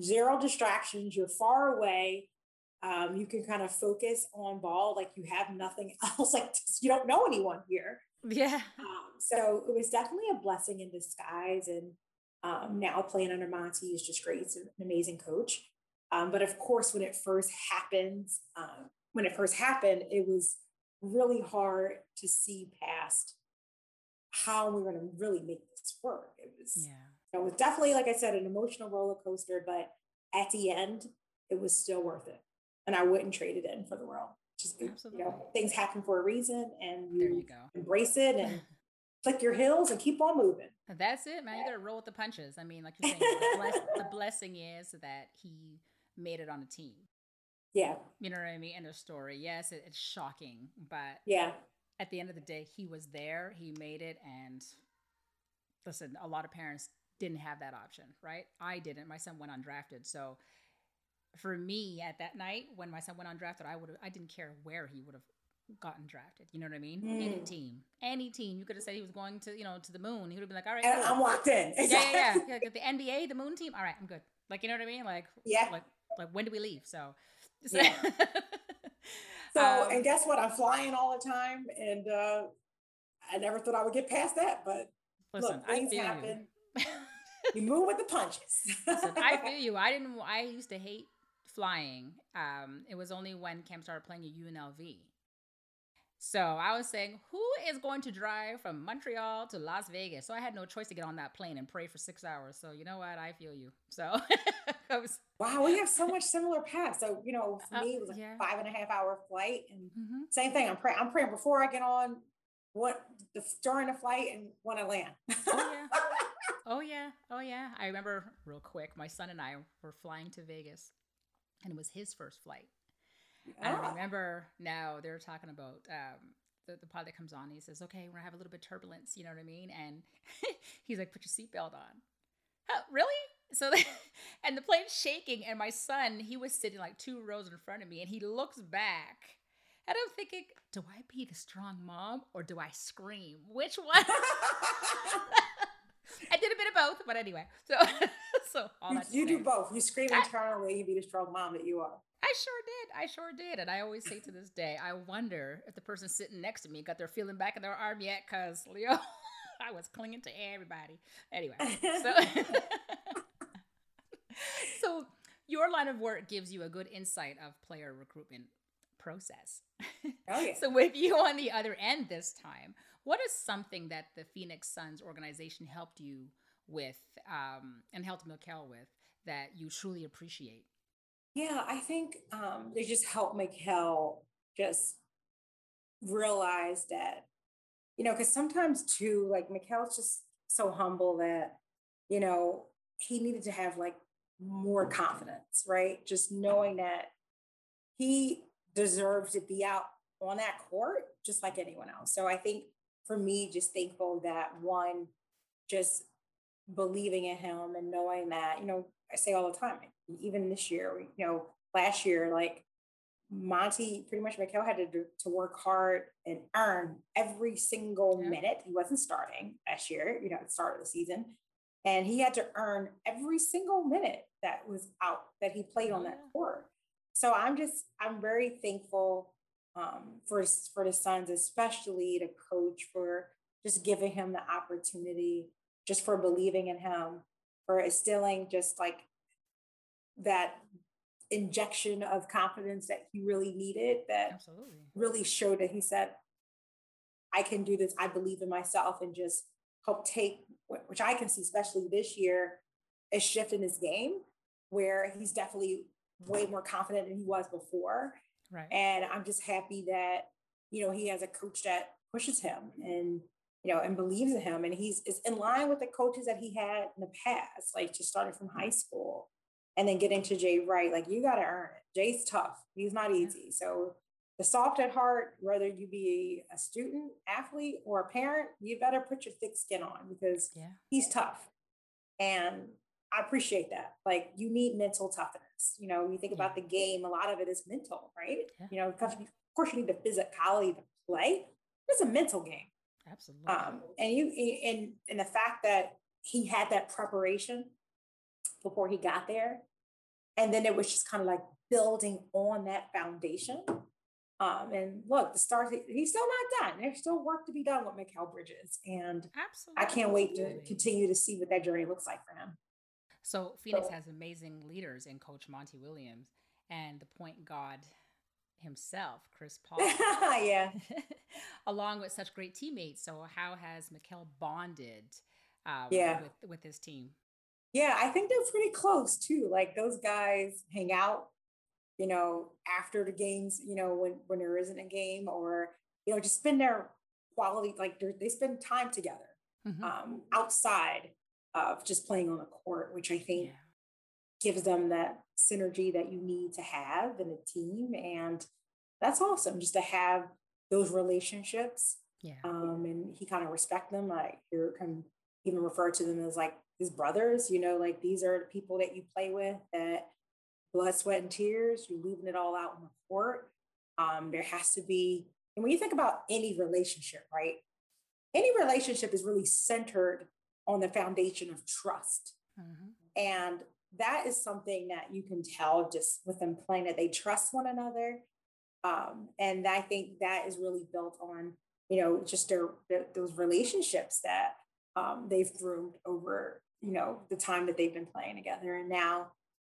S2: zero distractions, you're far away. Um, you can kind of focus on ball like you have nothing (laughs) else, like you don't know anyone here.
S1: Yeah.
S2: Um, so it was definitely a blessing in disguise. And um, now playing under Monty is just great. He's an amazing coach. Um, but of course, when it first happened, um, when it first happened, it was really hard to see past how we were going to really make this work. It was, yeah. it was definitely, like I said, an emotional roller coaster, but at the end, it was still worth it. And I wouldn't trade it in for the world. Just, Absolutely. you know, things happen for a reason and you, you go. embrace it and (laughs) click your heels and keep on moving.
S1: That's it, man. You gotta roll with the punches. I mean, like you're saying, the, bless, the (laughs) blessing is that he made it on a team.
S2: Yeah.
S1: You know what I mean? End of story. Yes, it, it's shocking, but
S2: yeah,
S1: at the end of the day, he was there, he made it, and listen, a lot of parents didn't have that option, right? I didn't. My son went undrafted, so for me at that night when my son went undrafted, I would I didn't care where he would have gotten drafted. You know what I mean? Mm. Any team, any team. You could have said he was going to, you know, to the moon. He would have been like, all right,
S2: cool. I'm locked in.
S1: yeah, yeah, yeah. (laughs) yeah. The NBA, the moon team. All right, I'm good. Like, you know what I mean? Like,
S2: yeah.
S1: Like, like when do we leave? So,
S2: so yeah. (laughs) so um, and guess what? I'm flying all the time, and uh I never thought I would get past that, but listen, look, things happen. You. (laughs) you move with the punches.
S1: listen, I feel (laughs) you. I didn't. I used to hate flying. Um, it was only when Cam started playing at UNLV so I was saying, who is going to drive from Montreal to Las Vegas? So I had no choice to get on that plane and pray for six hours. So you know what? I feel you. So (laughs)
S2: was, wow, we have so much similar paths. So you know, for uh, me, it was a yeah. five and a half hour flight, and mm-hmm. same thing. I'm praying. I'm praying before I get on, what the, during the flight, and when I land.
S1: oh yeah. (laughs) Oh yeah. Oh yeah. I remember real quick. My son and I were flying to Vegas, and it was his first flight. I ah. remember now they're talking about um, the, the pod that comes on. He says, okay, we're going to have a little bit of turbulence. You know what I mean? And (laughs) he's like, put your seatbelt on. Oh, really? So, (laughs) and the plane's shaking. And my son, he was sitting like two rows in front of me and he looks back. And I'm thinking, do I be the strong mom or do I scream? Which one? (laughs) I did a bit of both, but anyway. So, so
S2: all. You, you do both. You scream internally. You be the strong mom that you are.
S1: I sure did. I sure did. And I always say to this day, I wonder if the person sitting next to me got their feeling back in their arm yet, because Leo, (laughs) I was clinging to everybody. Anyway, so (laughs) so your line of work gives you a good insight of player recruitment process. Oh, yeah. (laughs) so with you on the other end this time, what is something that the Phoenix Suns organization helped you with um, and helped Mikal with that you truly appreciate?
S2: Yeah, I think um, they just help Mikal just realize that, you know, because sometimes too, like Mikal's just so humble that, you know, he needed to have like more confidence, right? Just knowing that he deserves to be out on that court just like anyone else. So I think for me, just thankful that one, just believing in him and knowing that, you know, I say all the time, even this year, you know, last year, like Monty, pretty much Mikal had to do, to work hard and earn every single yeah. minute. He wasn't starting last year, you know, at the start of the season. And he had to earn every single minute that was out that he played on that court. So I'm just, I'm very thankful um, for, for the Suns, especially the coach for just giving him the opportunity, just for believing in him, for instilling just like that injection of confidence that he really needed that
S1: Absolutely.
S2: really showed that he said, I can do this. I believe in myself and just help take, which I can see, especially this year, a shift in his game where he's definitely mm-hmm. way more confident than he was before.
S1: Right.
S2: And I'm just happy that, you know, he has a coach that pushes him and, you know, and believes in him. And he's is in line with the coaches that he had in the past, like just starting from high mm-hmm. school and then getting to Jay Wright. Like you gotta earn it. Jay's tough. He's not easy. So the soft at heart, whether you be a student, athlete, or a parent, you better put your thick skin on because
S1: yeah.
S2: he's tough. And I appreciate that. Like you need mental toughness. You know, you think
S1: Yeah.
S2: about the game, a lot of it is mental, right?
S1: Yeah.
S2: You know, because of course you need the physicality to play. It's a mental game.
S1: Absolutely.
S2: Um, and you and and the fact that he had that preparation before he got there, and then it was just kind of like building on that foundation. Um, and look, the stars, he's still not done. There's still work to be done with Mikal Bridges. And
S1: Absolutely.
S2: I can't wait to continue to see what that journey looks like for him.
S1: So Phoenix
S2: So-
S1: has amazing leaders in Coach Monty Williams and the point guard himself, Chris Paul, (laughs)
S2: yeah. (laughs)
S1: along with such great teammates. So how has Mikal bonded um,
S2: Yeah.
S1: with with his team?
S2: Yeah, I think they're pretty close too. Like those guys hang out, you know, after the games, you know, when when there isn't a game, or you know, just spend their quality, like they're- spend time together
S1: Mhm.
S2: um, outside of just playing on the court, which I think
S1: yeah.
S2: gives them that synergy that you need to have in a team, and that's awesome just to have those relationships
S1: Yeah.
S2: um, and he kind of respect them. I hear him even refer to them as like his brothers. You know, like these are the people that you play with that blood, sweat, and tears. You're leaving it all out on the court. Um, there has to be, and when you think about any relationship, right? Any relationship is really centered on the foundation of trust.
S1: Mhm.
S2: And that is something that you can tell just with them playing that they trust one another. Um, and I think that is really built on, you know, just their, their- those relationships that um, they've groomed over, you know, the time that they've been playing together. And now,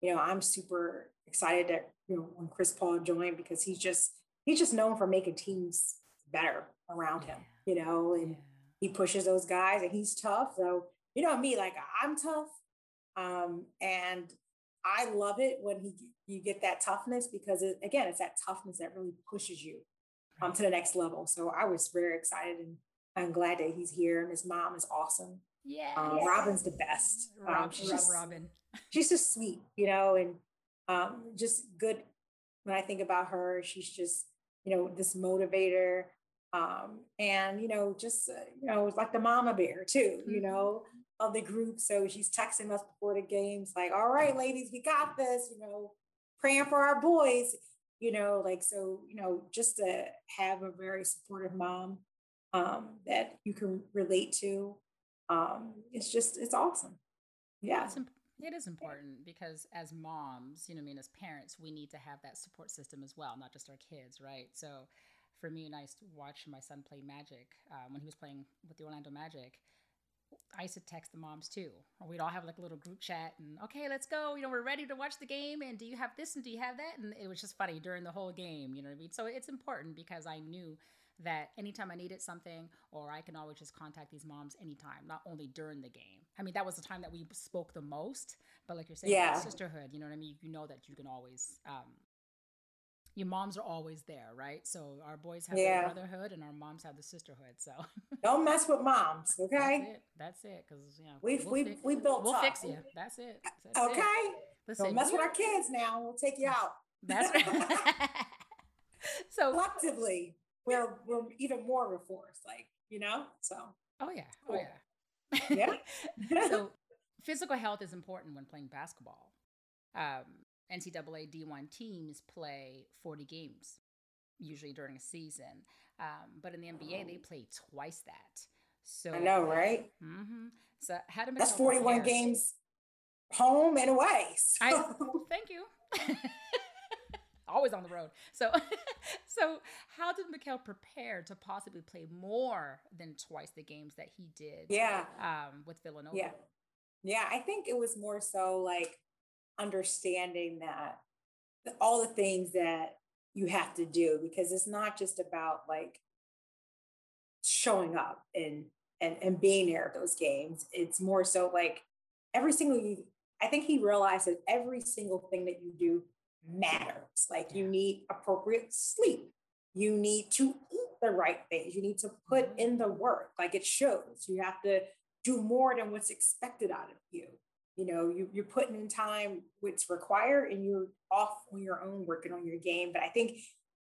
S2: you know, I'm super excited that, you know, when Chris Paul joined because he's just, he's just known for making teams better around him, you know, and
S1: Yeah.
S2: he pushes those guys and he's tough. So, you know me, like I'm tough. Um, and I love it when he you get that toughness because it, again, it's that toughness that really pushes you um, to the next level. So I was very excited and I'm glad that he's here and his mom is awesome.
S1: Yeah.
S2: Um, Robin's the best. Um, she's
S1: Rob
S2: just-
S1: Robin. (laughs)
S2: she's just sweet, you know, and um, just good. When I think about her, she's just, you know, this motivator, um, and you know, just uh, you know, like the mama bear too, you
S1: Mhm.
S2: know, of the group. So she's texting us before the games, like, "All right, ladies, we got this," you know, praying for our boys, you know, like so, you know, just to have a very supportive mom um, that you can relate to, um, it's just, it's awesome. Yeah.
S1: It's imp- it is important because as moms, you know, I mean, as parents, we need to have that support system as well, not just our kids, right? So, for me, when I used to watch my son play Magic, uh, when he was playing with the Orlando Magic, I used to text the moms too. Or we'd all have like a little group chat and, okay, let's go. You know, we're ready to watch the game. And do you have this and do you have that? And it was just funny during the whole game. You know what I mean? So it's important because I knew that anytime I needed something, or I can always just contact these moms anytime, not only during the game. I mean, that was the time that we spoke the most. But like you're saying,
S2: Yeah.
S1: sisterhood, you know what I mean? You know that you can always, um, your moms are always there, right? So our boys have
S2: Yeah.
S1: the brotherhood and our moms have the sisterhood. So (laughs)
S2: Don't mess with moms, okay?
S1: That's it. Because, you know,
S2: We've
S1: we'll
S2: we
S1: fix-
S2: we built
S1: We'll fix you. That's it. That's it.
S2: Okay.
S1: Listen,
S2: Don't mess with our kids now. We'll take you (laughs) out.
S1: That's (laughs) right. so,
S2: Collectively, we're we're even more force, like, you know? So
S1: oh yeah, oh yeah.
S2: Yeah. (laughs)
S1: so, (laughs) physical health is important when playing basketball. Um, NCAA D1 teams play 40 games usually during a season, um, but in the NBA they play twice that. So
S2: I know, right?
S1: Mm-hmm. So how to
S2: That's 41
S1: prepare?
S2: games home and away. So.
S1: I thank you. (laughs) Always on the road. So, (laughs) so how did Mikal prepare to possibly play more than twice the games that he did?
S2: yeah.
S1: Um, with Villanova.
S2: Yeah. Yeah. I think it was more so like understanding that all the things that you have to do because it's not just about like showing up and and and being there at those games. It's more so like every single you I think he realized that every single thing that you do matters. Like you need appropriate sleep. You need to eat the right things. You need to put in the mm-hmm. work. Like it shows. You have to do more than what's expected out of you. You know, you, you're putting in time what's required and you're off on your own working on your game. But I think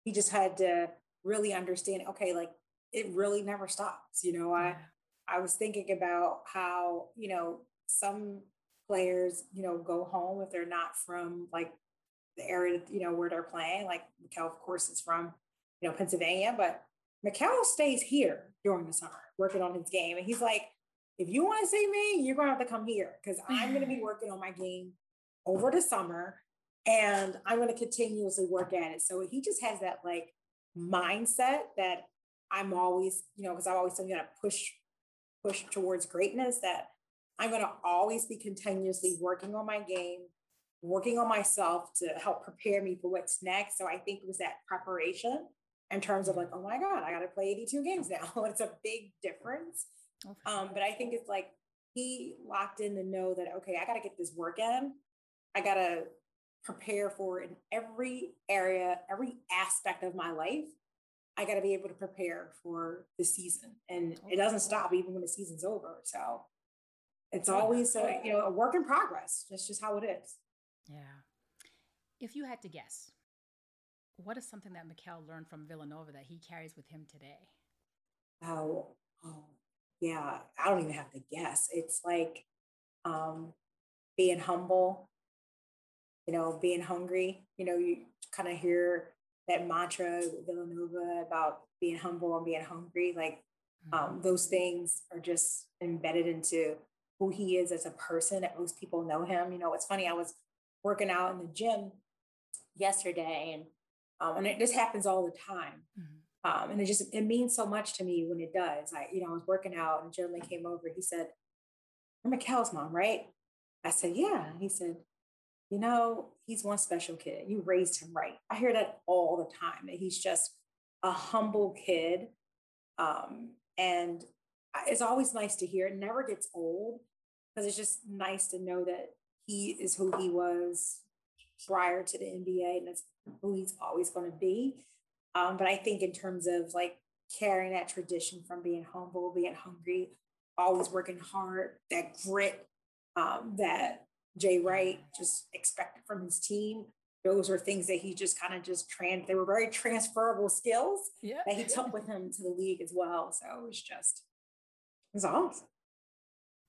S2: he just had to really understand, okay, like it really never stops. You know, I I was thinking about how, you know, some players, you know, go home if they're not from like the area, you know, where they're playing. Like Mikal, of course, is from, you know, Pennsylvania, but Mikal stays here during the summer working on his game. And he's like, if you want to see me, you're going to have to come here because I'm going to be (sighs) working on my game over the summer and I'm going to continuously work at it. So he just has that like mindset that I'm always, you know, because I've always you got to push, push towards greatness that I'm going to always be continuously working on my game, working on myself to help prepare me for what's next. So I think it was that preparation in terms of like, oh my God, I got to play 82 games now. (laughs) it's a big difference.
S1: Oh, for
S2: Um, but I think it's like he locked in to know that, okay, I got to get this work in. I got to prepare for in every area, every aspect of my life. I got to be able to prepare for the season. And it doesn't stop even when the season's over. So it's always a, you know, a work in progress. That's just how it is.
S1: Yeah. If you had to guess, what is something that Mikal learned from Villanova that he carries with him today?
S2: Oh, oh, yeah. I don't even have to guess. It's like um, being humble, you know, being hungry. You know, you kind of hear that mantra Villanova about being humble and being hungry. Like um, those things are just embedded into who he is as a person that most people know him. You know, it's funny. I was working out in the gym yesterday, and um, and it, just happens all the time.
S1: Mhm.
S2: Um, and it just it means so much to me when it does. I, you know, I was working out, and a gentleman came over. He said, "You're Mikal's mom, right?" I said, "Yeah." He said, "You know, he's one special kid. You raised him right." I hear that all the time. That he's just a humble kid, um, and it's always nice to hear. It never gets old because it's just nice to know that he is who he was prior to the NBA, and that's who he's always going to be. Um, but I think in terms of like carrying that tradition from being humble, being hungry, always working hard, that grit um, that Jay Wright just expected from his team. Those are things that he just kind of just trans. They were very transferable skills
S1: Yeah.
S2: that he took with him to the league as well. So it was just, it was awesome.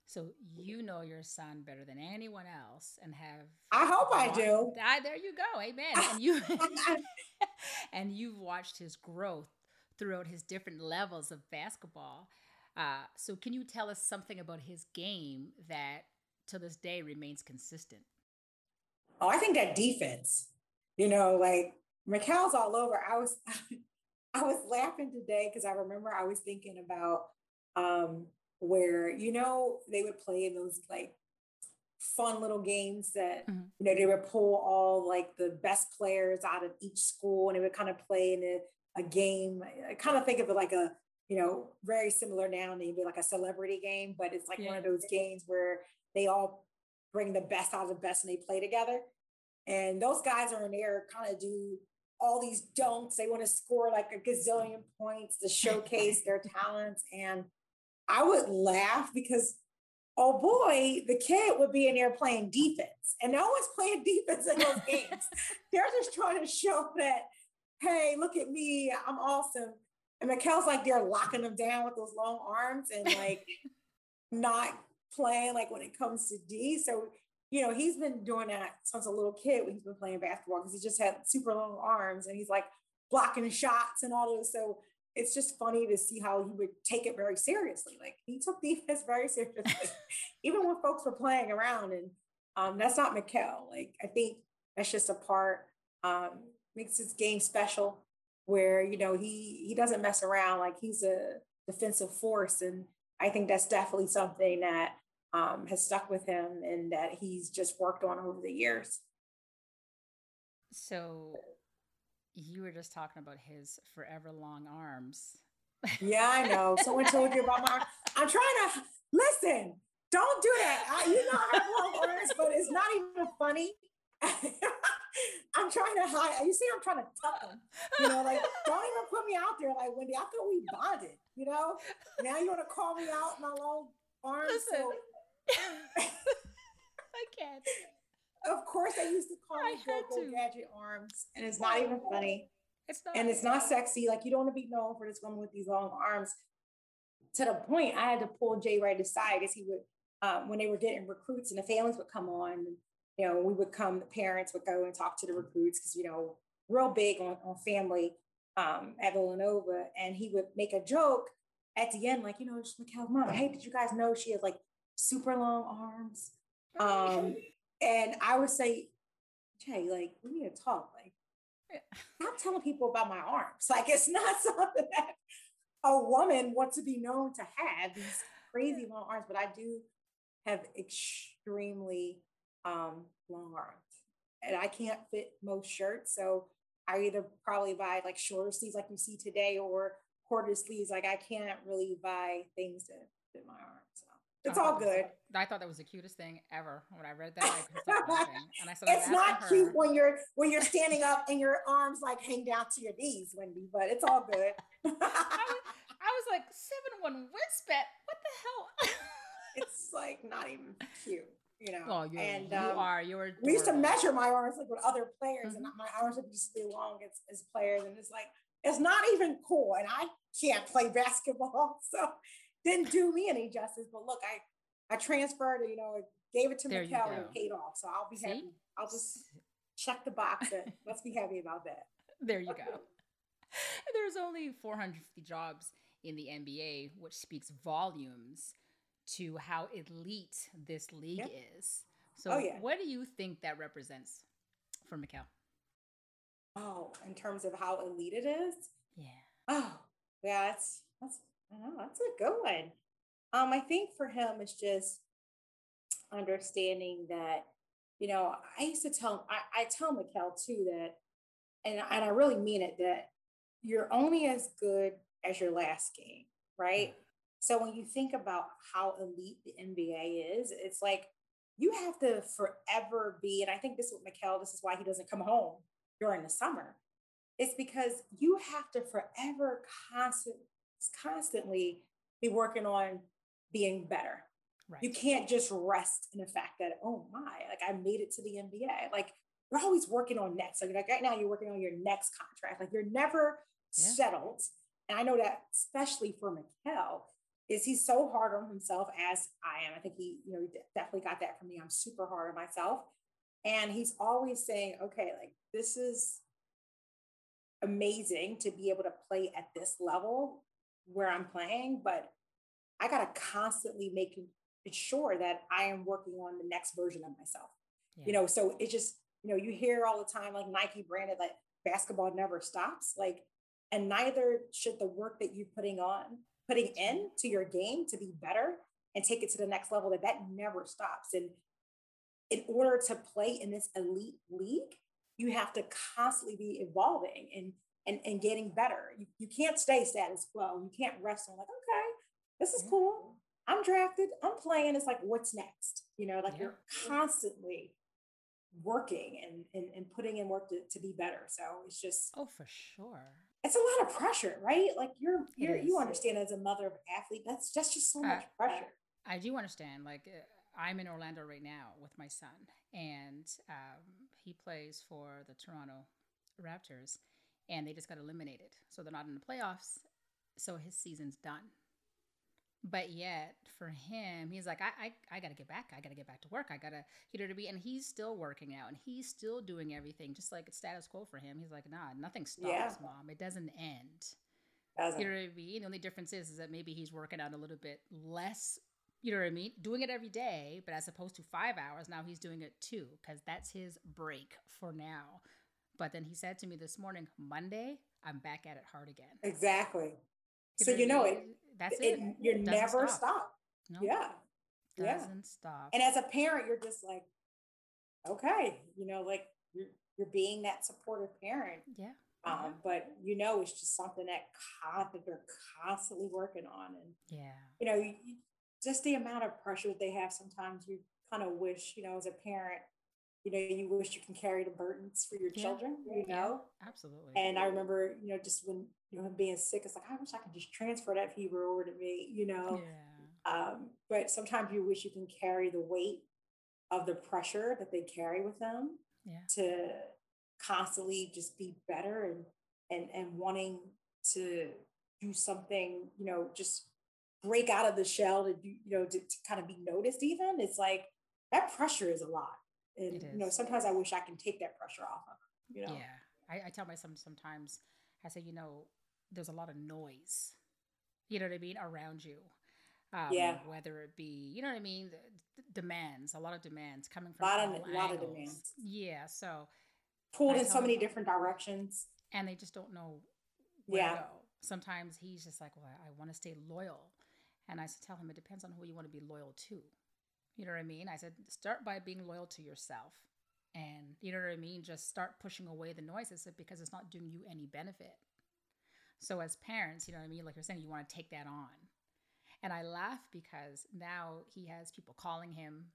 S1: So you know your son better than anyone else, and have.
S2: I hope I do.
S1: There you go, amen. And you, (laughs) (laughs) and you've watched his growth throughout his different levels of basketball. Uh, so can you tell us something about his game that, to this day, remains consistent?
S2: Oh, I think that defense, you know, like Mikal's all over. I was, (laughs) I was laughing today because I remember I was thinking about um, where, you know, they would play in those like fun little games that,
S1: Mhm.
S2: you know, they would pull all like the best players out of each school and they would kind of play in a, a game. I, I kind of think of it like a, you know, very similar now, maybe like a celebrity game, but it's like one of those games where they all bring the best out of the best and they play together. And those guys are in there kind of do all these dunks. They want to score like a gazillion points to (laughs) showcase their talents. And I would laugh because, oh boy, the kid would be in there playing defense. And no one's playing defense in those games. (laughs) They're just trying to show that, hey, look at me, I'm awesome. And Mikal's like they're locking them down with those long arms and like (laughs) not playing like when it comes to D. So, you know, he's been doing that since a little kid when he's been playing basketball because he just had super long arms and he's like blocking shots and all those. So it's just funny to see how he would take it very seriously. Like he took defense (laughs) very seriously, even when folks were playing around. And um, that's not Mikal. Like I think that's just a part um, makes his game special, where you know he he doesn't mess around. Like he's a defensive force, and I think that's definitely something that um, has stuck with him and that he's just worked on over the years.
S1: So you were just talking about his forever long arms.
S2: Yeah, I know. Someone told you about my. I'm trying to listen. Don't do that. I, you know I have long arms, but it's not even funny. (laughs) I'm trying to hide. You see, I'm trying to tuck them. You know, like don't even put me out there. Like Wendy, I thought we bonded. You know, now you want to call me out my long arms.
S1: Listen,
S2: So, (laughs)
S1: I can't.
S2: Of course, I used to call
S1: I
S2: me
S1: had
S2: Coco
S1: to.
S2: Gadget arms, and it's not even funny.
S1: It's not.
S2: and it's not sexy. Like you don't want to be known for this woman with these long arms. To the point, I had to pull Jay Wright aside as he would, um, when they were getting recruits and the families would come on. You know, we would come. The parents would go and talk to the recruits because you know, real big on on family um, at Villanova. And he would make a joke at the end, like you know, just Mikal's mom. Hey, did you guys know she has like super long arms? Um, and I would say, Jay, like we need to talk. Like I'm telling people about my arms. (laughs) Like it's not (laughs) something that a woman wants to be known to have these crazy long arms, but I do have extremely um, long arms, and I can't fit most shirts. So I either probably buy like shorter sleeves, like you see today, or quarter sleeves. Like I can't really buy things that fit my arms. It's all
S1: that was-
S2: good.
S1: I thought that was the cutest thing ever when I read that. I couldn't stop laughing, and I said,
S2: It's not cute when you're when you're standing up and your arms like hang down to your knees, Wendy. But it's all good. (laughs)
S1: I was, I was like seven one wingspan. What the hell? (laughs)
S2: it's like not even cute, you know.
S1: oh, you're,
S2: and
S1: you
S2: um,
S1: are. You're.
S2: we used to measure my arms like with other players, and
S1: Mhm.
S2: my arms would be just as long as, as players, and it's like it's not even cool. And I can't play basketball, (laughs) so didn't do me any justice. But look, I I transferred, it you know, I gave it to
S1: There
S2: Mikal and it paid off. So I'll be
S1: See?
S2: happy. I'll just check the box. And let's be happy about that. (laughs)
S1: There you go. (laughs) There's only 450 jobs in the NBA, which speaks volumes to how elite this league
S2: Yep.
S1: is. So,
S2: Oh, yeah.
S1: what do you think that represents for Mikal?
S2: Oh, in terms of how elite it is,
S1: Yeah.
S2: Oh, yeah, that's that's I know that's a good one. Um, I think for him it's just understanding that, you know, I used to tell I, I tell Mikal too that, and and I really mean it that you're only as good as your last game, right? So when you think about how elite the NBA is, it's like you have to forever be, and I think this is what Mikal, this is why he doesn't come home during the summer it's because you have to forever constant, constantly be working on being better.
S1: Right.
S2: You can't just rest in the fact that, oh my, like I made it to the NBA. Like you're always working on next. Like, like right now, you're working on your next contract. Like you're never
S1: Yeah.
S2: settled. And I know that especially for Mikal, is he's so hard on himself as I am. I think he, you know, he definitely got that from me. I'm super hard on myself. And he's always saying, okay, like this is amazing to be able to play at this level where I'm playing, but I got to constantly make it sure that I am working on the next version of myself. You know, so it just, you know, you hear all the time like Nike branded like basketball never stops. Like, and neither should the work that you're putting on, putting in to your game to be better and take it to the next level, that that never stops. And in order to play in this elite league, you have to constantly be evolving and and, and getting better. You, you can't stay status quo. You can't rest on like, okay, this is cool. I'm drafted. I'm playing. It's like, what's next? You know, like
S1: Yeah.
S2: you're constantly working and, and, and putting in work to, to be better. So it's just,
S1: Oh, for sure.
S2: it's a lot of pressure, right? Like you're, you're you understand as a mother of an athlete, that's just, just so
S1: Uh,
S2: much pressure.
S1: I do understand. Like, uh, I'm in Orlando right now with my son, and um, he plays for the Toronto Raptors, and they just got eliminated. So they're not in the playoffs. So his season's done. But yet, for him, he's like, I, I, I got to get back. I got to get back to work. I got to, you know, to be, and he's still working out and he's still doing everything, just like it's status quo for him. He's like, nah, nothing stops,
S2: Yeah.
S1: mom. It doesn't end.
S2: Doesn't.
S1: You know what I mean? The only difference is, is that maybe he's working out a little bit less. You know what I mean? Doing it every day, but as opposed to five hours, now he's doing it two because that's his break for now. But then he said to me this morning, Monday, I'm back at it hard again.
S2: Exactly. So you know it.
S1: That's
S2: it,
S1: it.
S2: you're never
S1: stop.
S2: stop.
S1: No,
S2: Yeah. yeah.
S1: doesn't stop.
S2: And as a parent, you're just like, okay, you know, like you're, you're being that supportive parent.
S1: yeah.
S2: Um, but you know, it's just something that con- that they're constantly working on, and
S1: Yeah.
S2: you know, you- just the amount of pressure that they have. Sometimes you kind of wish, you know, as a parent, you know, you wish you can carry the burdens for your
S1: Yeah.
S2: children, you
S1: Yeah.
S2: know.
S1: Absolutely.
S2: And I remember, you know, just when you know him being sick, it's like I wish I could just transfer that fever over to me, you know.
S1: yeah.
S2: Um, but sometimes you wish you can carry the weight of the pressure that they carry with them
S1: Yeah.
S2: to constantly just be better and and and wanting to do something, you know, just break out of the shell to do, you know, to, to kind of be noticed even. It's like that pressure is a lot. And you know, sometimes I wish I can take that pressure off of, you know.
S1: Yeah. I, I tell my son sometimes, I say, you know, there's a lot of noise, you know what I mean, around you. Um,
S2: Yeah.
S1: Whether it be, you know what I mean, the, the demands, a lot of demands coming from
S2: Lot of- lot of demands.
S1: Yeah. So,
S2: Pulled in so many
S1: him-
S2: different directions.
S1: and they just don't know where
S2: Yeah.
S1: to go. Sometimes he's just like, well, I, I want to stay loyal. And I tell him it depends on who you want to be loyal to. You know what I mean? I said, start by being loyal to yourself. And you know what I mean? Just start pushing away the noises because it's not doing you any benefit. So as parents, you know what I mean? Like you're saying, you want to take that on. And I laugh because now he has people calling him.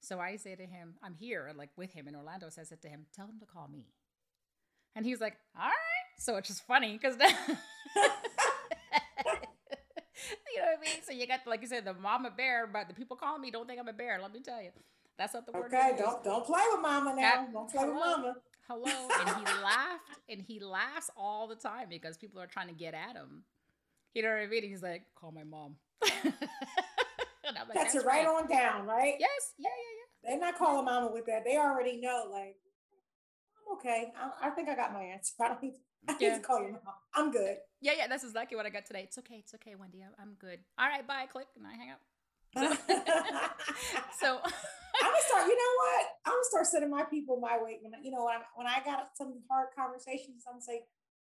S1: So I say to him, I'm here, like with him in Orlando. So I said to him, tell him to call me. And he's like, all right. So it's just funny because (laughs) (laughs) you know what I mean? So you got, like you said, the mama bear, but the people calling me don't think I'm a bear. Let me tell you. That's not the word.
S2: Okay, don't don't play with mama now.
S1: That-
S2: don't play with mama.
S1: Hello. And he (laughs) laughed and he laughs all the time because people are trying to get at him. You know what I mean? He's like, call my mom. (laughs) like,
S2: That's
S1: that's
S2: it right on down, right?
S1: Yes. Yeah, yeah, yeah.
S2: They're not calling mama with that. They already know, like, I'm okay. I, I think I got my answer. (laughs) I don't need, I need to call your mom. I'm good.
S1: Yeah. Yeah. That's exactly what I got today. It's okay. It's okay, Wendy. I'm, good. All right, bye. Click. And I hang up. So (laughs) I'm
S2: gonna start. You know what? I'm gonna start sending my people my way. When I- you know when I when I got some hard conversations, I'm gonna say,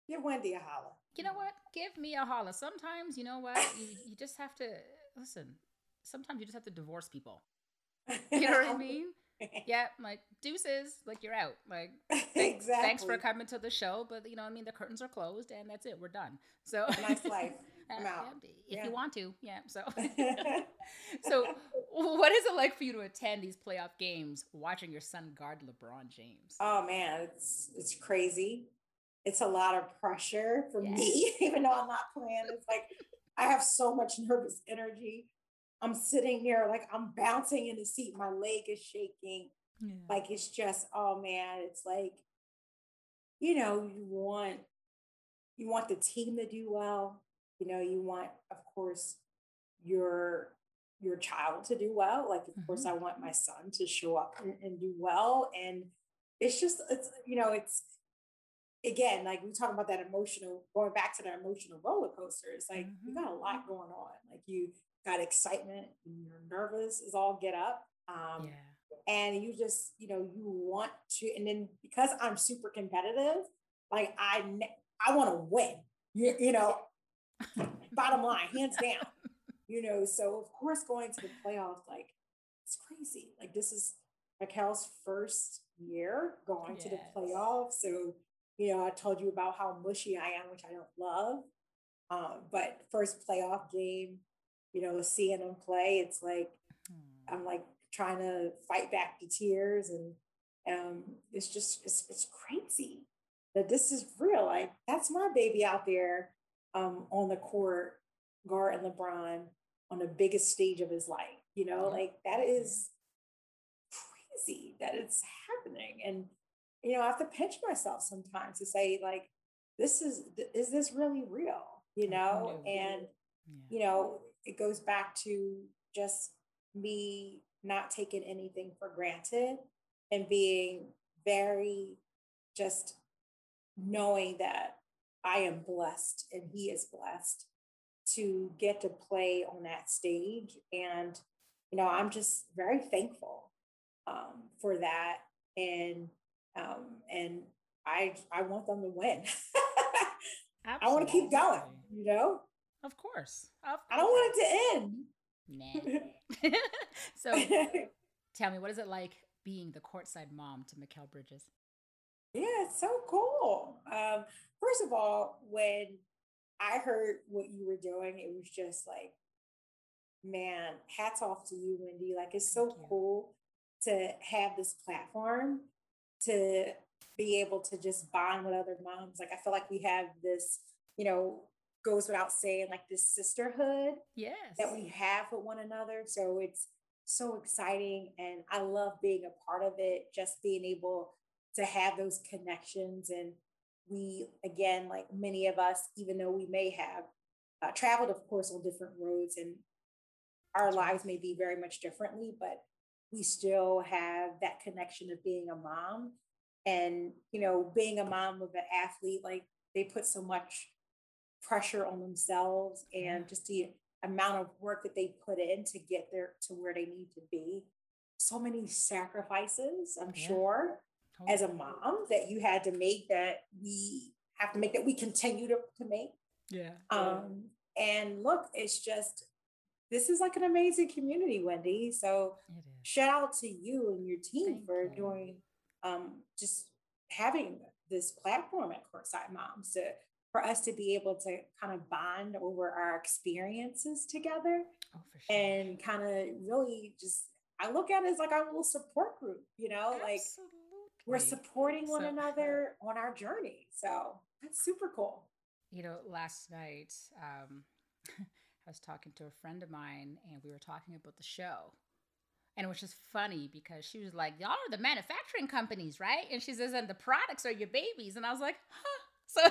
S2: give Wendy a holler.
S1: you know what? Give me a holler. Sometimes, you know what? You, you just have to listen. Sometimes you just have to divorce people. You know what I (laughs) mean? (laughs) Yeah, like deuces, like you're out. Like (laughs) thanks,
S2: exactly.
S1: thanks for coming to the show, but you know, I mean, the curtains are closed and that's it. We're done. So
S2: Nice (laughs) life. I'm
S1: Uh,
S2: out.
S1: yeah, if
S2: Yeah.
S1: you want to, yeah. So, so what is it like for you to attend these playoff games, watching your son guard LeBron James?
S2: Oh man, it's it's crazy. It's a lot of pressure for
S1: Yeah.
S2: me, even though I'm not playing. It's like I have so much nervous energy. I'm sitting here like I'm bouncing in the seat. My leg is shaking.
S1: Yeah.
S2: Like it's just, oh man, it's like, you know, you want you want the team to do well. You know, you want, of course, your your child to do well. Like, of course, mm-hmm. I want my son to show up and, and do well. And it's just, it's you know, it's again, like we talk about that emotional, going back to that emotional roller coaster. It's like you mm-hmm. got a lot going on. Like you got excitement, you're nervous, is all get up. Um,
S1: yeah.
S2: and you just you know you want to and then because i'm super competitive like i ne- i want to win you, you know (laughs) bottom line hands down you know so of course going to the playoffs like it's crazy like this is Raquel's first year going to the playoffs so you know i told you about how mushy i am which i don't love um, but first playoff game you know seeing them play it's like
S1: Hmm.
S2: I'm like trying to fight back the tears and um it's just it's it's crazy that this is real. Like that's my baby out there um on the court guarding LeBron on the biggest stage of his life. You know,
S1: Yeah.
S2: like that is crazy that it's happening. And you know, I have to pinch myself sometimes to say, like, this is is this really real? You know, and
S1: Yeah.
S2: you know, it goes back to just me not taking anything for granted and being very just knowing that I am blessed and he is blessed to get to play on that stage. And, you know, I'm just very thankful um, for that. And, um, and I, I want them to win. (laughs) I want to keep going, you know?
S1: Of course. Of course.
S2: I don't want it to end.
S1: Nah. (laughs) so (laughs) tell me, what is it like being the courtside mom to Mikal Bridges?
S2: Yeah, it's so cool. Um, first of all, when I heard what you were doing, it was just like, man, hats off to you, Wendy. Like, it's so cool to have this platform to be able to just bond with other moms. Like, I feel like we have this, you know, goes without saying, like this sisterhood
S1: yes.
S2: that we have with one another. So it's so exciting. And I love being a part of it, just being able to have those connections. And we, again, like many of us, even though we may have uh, traveled, of course, on different roads and our lives may be very much differently, but we still have that connection of being a mom. And, you know, being a mom of an athlete, like they put so much pressure on themselves and just the amount of work that they put in to get there to where they need to be. So many sacrifices, I'm yeah. sure, as a mom that you had to make that we have to make that we continue to, to make.
S1: Yeah.
S2: Um, and look, it's just this is like an amazing community, Wendy. So shout out to you and your team Thank for you. doing um, just having this platform at Courtside Moms to for us to be able to kind of bond over our experiences together oh, sure. and kind of really just I look at it as like our little support group, you know, Absolutely. like we're supporting one so, another on our journey. So that's super cool.
S1: You know, last night um, (laughs) I was talking to a friend of mine and we were talking about the show. And it was just funny because she was like, Y'all are the manufacturing companies, right? And she says, And the products are your babies. And I was like, Huh. (laughs) So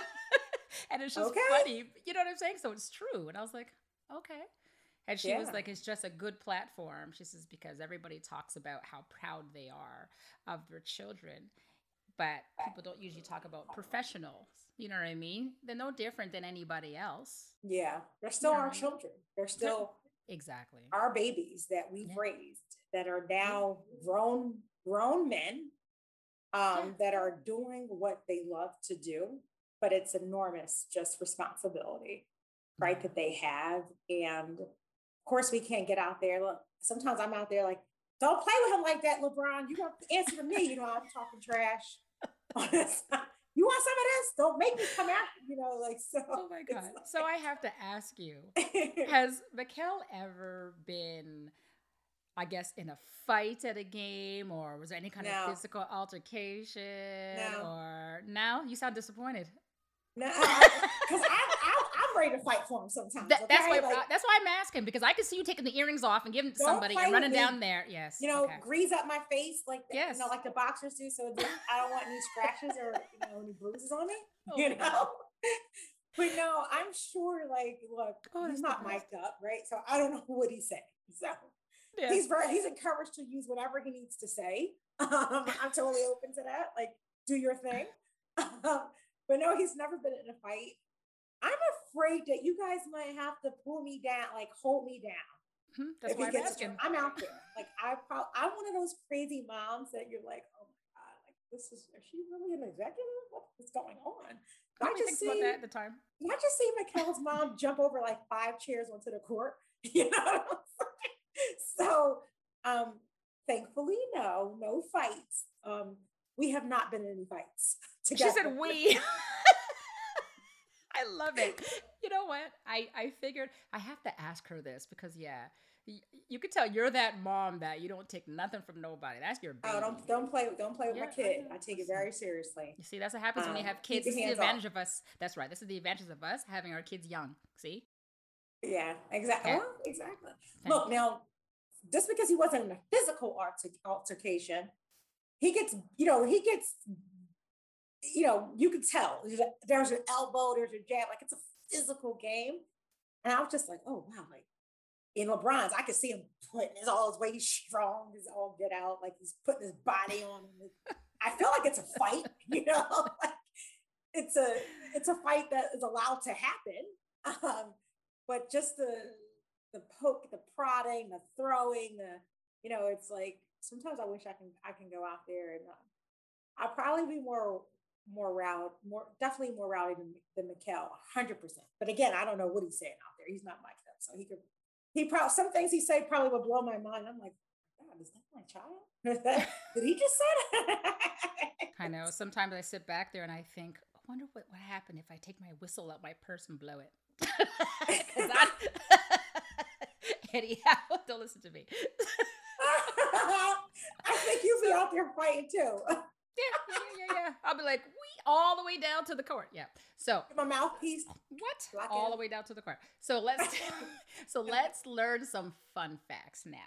S1: (laughs) and it's just okay. funny. You know what I'm saying? So it's true. And I was like, okay. And she yeah. was like, it's just a good platform. She says, because everybody talks about how proud they are of their children. But people don't usually talk about professionals. You know what I mean? They're no different than anybody else.
S2: Yeah. They're still you know our children. They're still (laughs)
S1: exactly
S2: our babies that we've yeah. raised that are now grown grown men um, yeah. that are doing what they love to do but it's enormous just responsibility, right? Mm-hmm. That they have. And of course, we can't get out there. Look, sometimes I'm out there like, don't play with him like that, LeBron. You have to answer to me. You know, I'm talking trash. (laughs) you want some of this? Don't make me come out. You know, like so.
S1: Oh my (laughs) god! Like... So I have to ask you: (laughs) Has Mikal ever been? I guess in a fight at a game, or was there any kind no. of physical altercation? No. Or now you sound disappointed.
S2: No, because I'm ready to fight for him sometimes. That,
S1: okay? That's why. Like, that's why I'm asking because I can see you taking the earrings off and giving them to somebody and running down there. Yes.
S2: You know, okay. grease up my face like the, yes. you know, like the boxers do, so I don't want any scratches or you know any bruises on me. Oh you know. (laughs) but no, I'm sure. Like, look, oh, he's not mic'd up, right? So I don't know (laughs) what he's saying. So he's very he's encouraged to use whatever he needs to say. (laughs) Um, I'm totally open to that. Like, do your thing. Um, but no, he's never been in a fight. I'm afraid that you guys might have to pull me down, like hold me down.
S1: Hmm, that's why I'm asking.
S2: I'm out there. Like I, probably, I'm one of those crazy moms that you're like, oh my god, like this is. Is she really an executive? What is going on?
S1: I just see, about that at the time.
S2: I just see Mikal's mom (laughs) jump over like five chairs onto the court. (laughs) You know. so, um, thankfully, no, no fights. Um, we have not been in any fights. Together. (laughs)
S1: She said we. (laughs) (laughs) I love it. You know what? I I figured I have to ask her this because yeah, you, you could tell you're that mom that you don't take nothing from nobody. That's your baby.
S2: Oh, don't don't play don't play with yeah, my kid. I, I, take it very seriously.
S1: You see, that's what happens um, when you have kids. This is the advantage off. of us. That's right. This is the advantage of us having our kids young. See?
S2: Yeah, exactly. Yeah. Well, exactly. Thank Look you. now, just because he wasn't in a physical altercation, he gets, you know, he gets you know, you can tell there's, an elbow, there's a jab, like it's a physical game. And I was just like, oh wow, like in LeBron's, I could see him putting his all his weight, he's strong, he's all get out, like he's putting his body on. I feel like it's a fight, (laughs) you know. (laughs) like, it's a it's a fight that is allowed to happen. Um, but just the the poke, the prodding, the throwing, the you know, it's like sometimes I wish I can I can go out there and uh, I'll probably be more more rowdy, more definitely more rowdy than, than Mikal, hundred percent. But again, I don't know what he's saying out there. He's not mic'd up, so he could he probably some things he say probably will blow my mind. I'm like, God, is that my child? (laughs) Did he just say that?
S1: I know. Sometimes I sit back there and I think, I wonder what would happen if I take my whistle out my purse and blow it. (laughs) I- (laughs) Anyhow, don't listen to me. (laughs)
S2: I think you'll be out there fighting too. (laughs)
S1: yeah, yeah, yeah, yeah. I'll be like, we all the way down to the court. Yeah. So
S2: My mouthpiece.
S1: what?
S2: Lock
S1: all
S2: in.
S1: the way down to the court. So let's (laughs) so let's learn some fun facts now.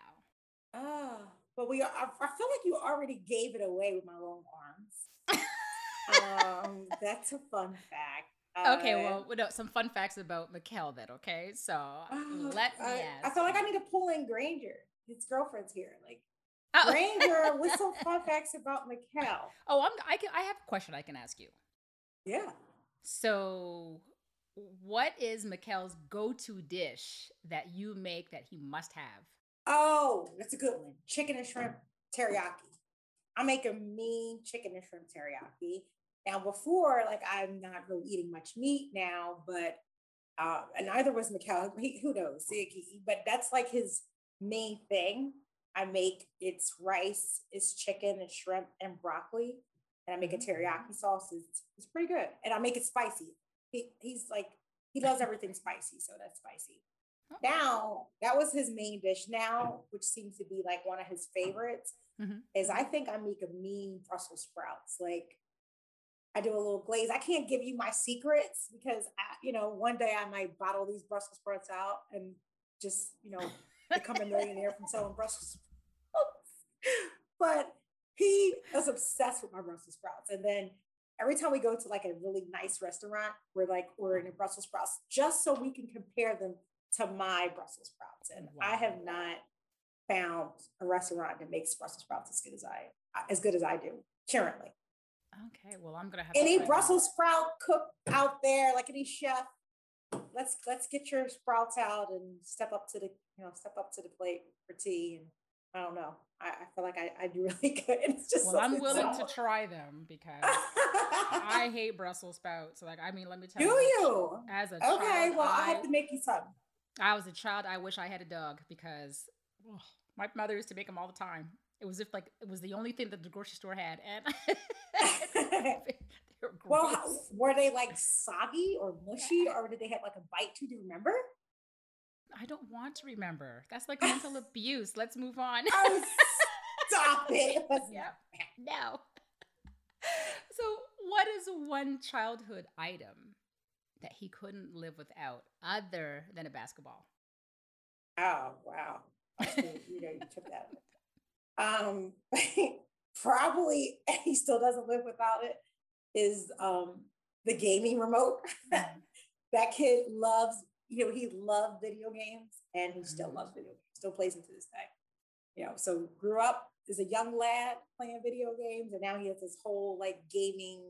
S2: Oh, but we. I, I feel like you already gave it away with my long arms. um, that's a fun fact.
S1: Okay,
S2: Uh,
S1: well, no, some fun facts about Mikal then. Okay, so
S2: oh,
S1: let me
S2: I,
S1: ask.
S2: I feel like I need to pull in Granger. His girlfriend's here. Like
S1: Oh.
S2: Granger, what's (laughs) some fun facts about Mikal?
S1: Oh, I'm. I can. I have a question I can ask you.
S2: Yeah.
S1: So, what is Mikal's go-to dish that you make that he must have?
S2: Oh, that's a good one. Chicken and shrimp teriyaki. I make a mean chicken and shrimp teriyaki. Now, before, like I'm not really eating much meat now, but uh, and neither was Mikal. He, who knows? But that's like his main thing. I make it's rice, it's chicken and shrimp and broccoli, and I make a teriyaki sauce. It's, it's pretty good, and I make it spicy. He, he's like he loves everything spicy, so that's spicy. Now, that was his main dish. Now, which seems to be like one of his favorites,
S1: Mhm.
S2: is I think I make a mean Brussels sprouts. Like I do a little glaze. I can't give you my secrets because I, you know, one day I might bottle these Brussels sprouts out and just, you know, become a millionaire from selling Brussels sprouts. (laughs) But he is obsessed with my Brussels sprouts. And then every time we go to like a really nice restaurant, we're like ordering Brussels sprouts just so we can compare them to my Brussels sprouts. And I have not found a restaurant that makes Brussels sprouts as good as I as good as I do currently.
S1: Okay, well, I'm gonna have
S2: Any. Brussels sprout cook out there, like any chef, let's let's get your sprouts out and step up to the you know step up to the plate for tea. And I don't know, I, I feel like I, I do (laughs) really good. It's just
S1: Well, I'm willing to try them because I (laughs) hate Brussels sprouts. So Like, I mean, let me tell
S2: do
S1: you.
S2: Do you?
S1: As a child.
S2: Okay,
S1: child,
S2: well I
S1: I,
S2: have to make you some.
S1: I was a child. I wish I had a dog because my mother used to make them all the time. It was if like it was the only thing that the grocery store had, and (laughs) they were gross.
S2: Well, how- were they like soggy or mushy, or did they have like a bite to? Do you remember?
S1: I don't want to remember. That's like (laughs) mental abuse. Let's move on.
S2: Oh, stop (laughs) it! It
S1: Yeah. no. So, what is one childhood item that he couldn't live without other than a basketball?
S2: Oh wow! You know, you took that. Um, (laughs) probably he still doesn't live without it. Is um the gaming remote? that kid loves. You know, he loved video games, and he still mm-hmm. loves video games. Still plays them to this day. You know, so grew up as a young lad playing video games, and now he has this whole like gaming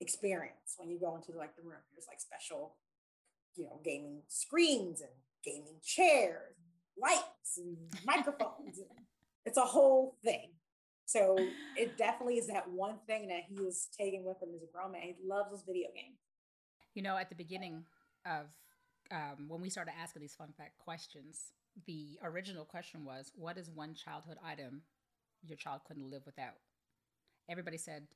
S2: experience. When you go into like the room, there's like special you know, gaming screens and gaming chairs, lights and (laughs) microphones. and it's a whole thing. So it definitely is that one thing that he is taking with him as a grown man. He loves those video games.
S1: You know, at the beginning of um, when we started asking these fun fact questions, the original question was, "What is one childhood item your child couldn't live without?" Everybody said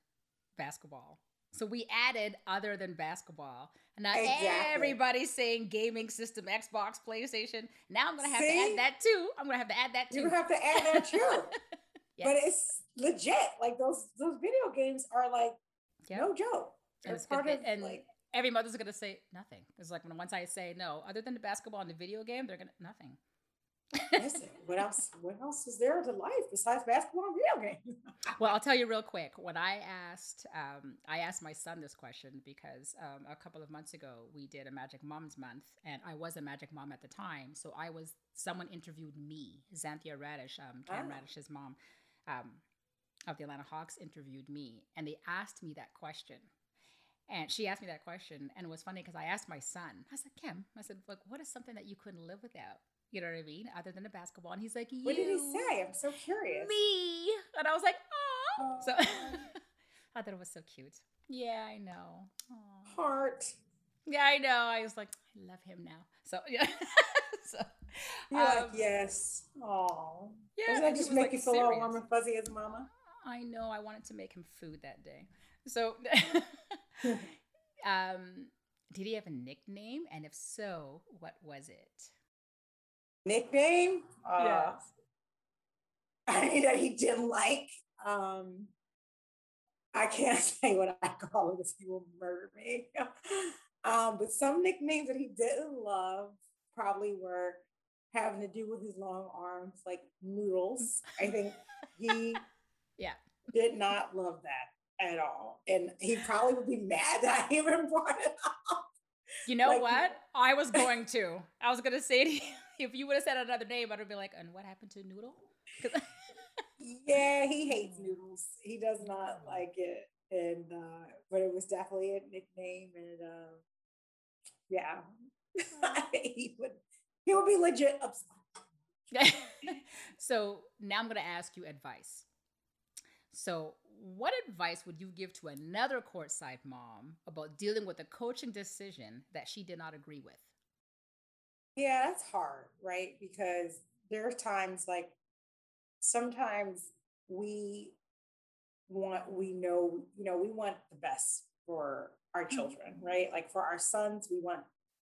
S1: basketball. So we added other than basketball. And now
S2: Exactly.
S1: everybody's saying gaming system, Xbox, PlayStation. Now I'm gonna have to add that too. I'm gonna have to add that too.
S2: You have to add that too. (laughs)
S1: Yes.
S2: But it's legit. Like those those video games are like
S1: Yep.
S2: no joke.
S1: And it's
S2: part of
S1: and
S2: like
S1: every mother's gonna say nothing. It's like when once I say no, other than the basketball and the video game, they're gonna nothing.
S2: listen, what else what else is there to life besides basketball and video games? (laughs)
S1: well, I'll tell you real quick. When I asked, um, I asked my son this question because um, a couple of months ago we did a Magic Moms Month, and I was a Magic Mom at the time. So I was someone interviewed me, Xanthia Reddish, um, Cam
S2: Ah.
S1: Reddish's mom, um, of the Atlanta Hawks, interviewed me, and they asked me that question. And she asked me that question, and it was funny because I asked my son. I said, "Kim, I said, like, what is something that you couldn't live without? You know what I mean? Other than the basketball?" And he's like, "You."
S2: What did he say? I'm so curious.
S1: Me. And I was like, "Oh." So. (laughs) I thought it was so cute. Yeah, I know. Aw.
S2: Heart.
S1: Yeah, I know. I was like, I love him now. So (laughs) yeah. so
S2: You're like,
S1: um,
S2: yes. Oh.
S1: yeah,
S2: Doesn't that just make
S1: like,
S2: you feel all warm and fuzzy as mama?
S1: I know. I wanted to make him food that day. So, (laughs) (laughs) um, did he have a nickname? And if so, what was it?
S2: Nickname? Uh,
S1: Yes. (laughs)
S2: I mean, that he didn't like. Um, I can't (laughs) say what I call it because he will murder me. um, but some nicknames that he didn't love probably were having to do with his long arms, like noodles. I think he
S1: Yeah.
S2: did not love that at all. And he probably would be mad that I even brought it up.
S1: You know
S2: Like-
S1: what? I was (laughs) going to. I was going to say to you, (laughs) if you would have said another name, I'd have been like, and what happened to Noodle? (laughs)
S2: Yeah, he hates noodles. He does not like it. And uh, but it was definitely a nickname and uh yeah. he would he would be legit upset.
S1: so now I'm going to ask you advice. So, what advice would you give to another courtside mom about dealing with a coaching decision that she did not agree with?
S2: Yeah, that's hard, right? Because there are times like sometimes we want we know, you know, we want the best for our mm-hmm. children, right? Like for our sons, we want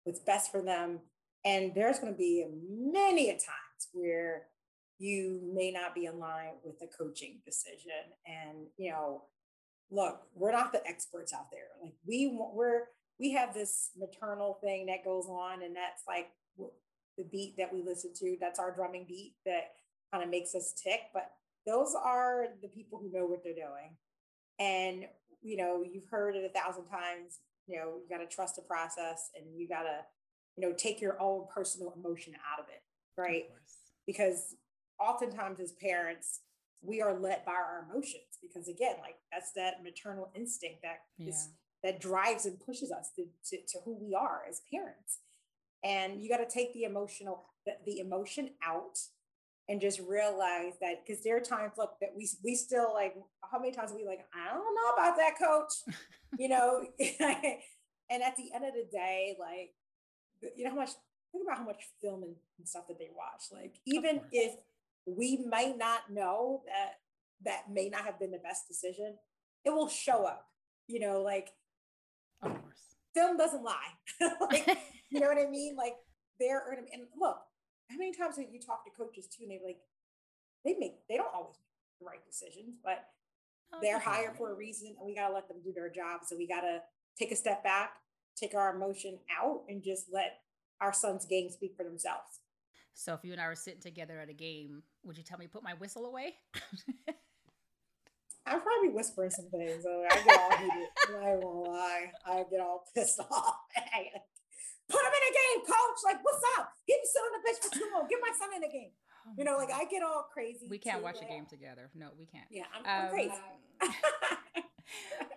S2: what's best for them. And there's going to be many a times where you may not be in line with the coaching decision. And, you know, look, we're not the experts out there. Like we we're we have this maternal thing that goes on, and that's like the beat that we listen to. That's our drumming beat that kind of makes us tick. But those are the people who know what they're doing. And you know, you've heard it a thousand times. You know, you got to trust the process, and you got to, you know, take your own personal emotion out of it, right?
S1: Of
S2: because oftentimes as parents we are led by our emotions because again like that's that maternal instinct that is that drives and pushes us to, to, to who we are as parents. And you got to take the emotional the, the emotion out and just realize that because there are times look that we we still like how many times are we like i don't know about that coach (laughs) you know? (laughs) And at the end of the day like you know how much think about how much film and, and stuff that they watch. Like even if we might not know that that may not have been the best decision it will show up you know like
S1: Of course.
S2: film doesn't lie. (laughs) Like you know what i mean? Like they're and and look how many times have you talked to coaches too and they're like they make they don't always make the right decisions but
S1: Oh,
S2: they're hired for a reason and we got to let them do their job so we got to take a step back take our emotion out and just let our sons game speak for themselves
S1: So if you and I were sitting together at a game, would you tell me to put my whistle away? (laughs)
S2: i'm probably whispering some things so i get all heated. I won't lie. I get all pissed (laughs) off. Put him in a game coach. Like what's up? He been sitting on the bench for too long get my son in the game.
S1: Oh
S2: you know like i get all crazy
S1: we can't
S2: too,
S1: watch a game together. No, we can't.
S2: yeah i'm, I'm
S1: Um,
S2: crazy. (laughs)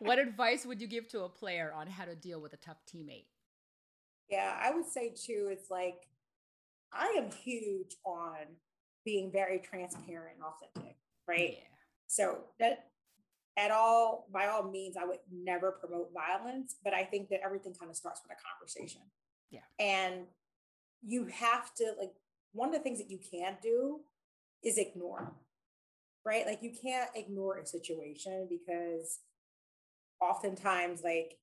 S1: What advice would you give to a player on how to deal with a tough teammate?
S2: Yeah, I would say too, it's like I am huge on being very transparent and authentic, right?
S1: Yeah.
S2: So that at all, by all means, I would never promote violence, but I think that everything kind of starts with a conversation.
S1: Yeah.
S2: And you have to like one of the things that you can't do is ignore, right? Like you can't ignore a situation because oftentimes like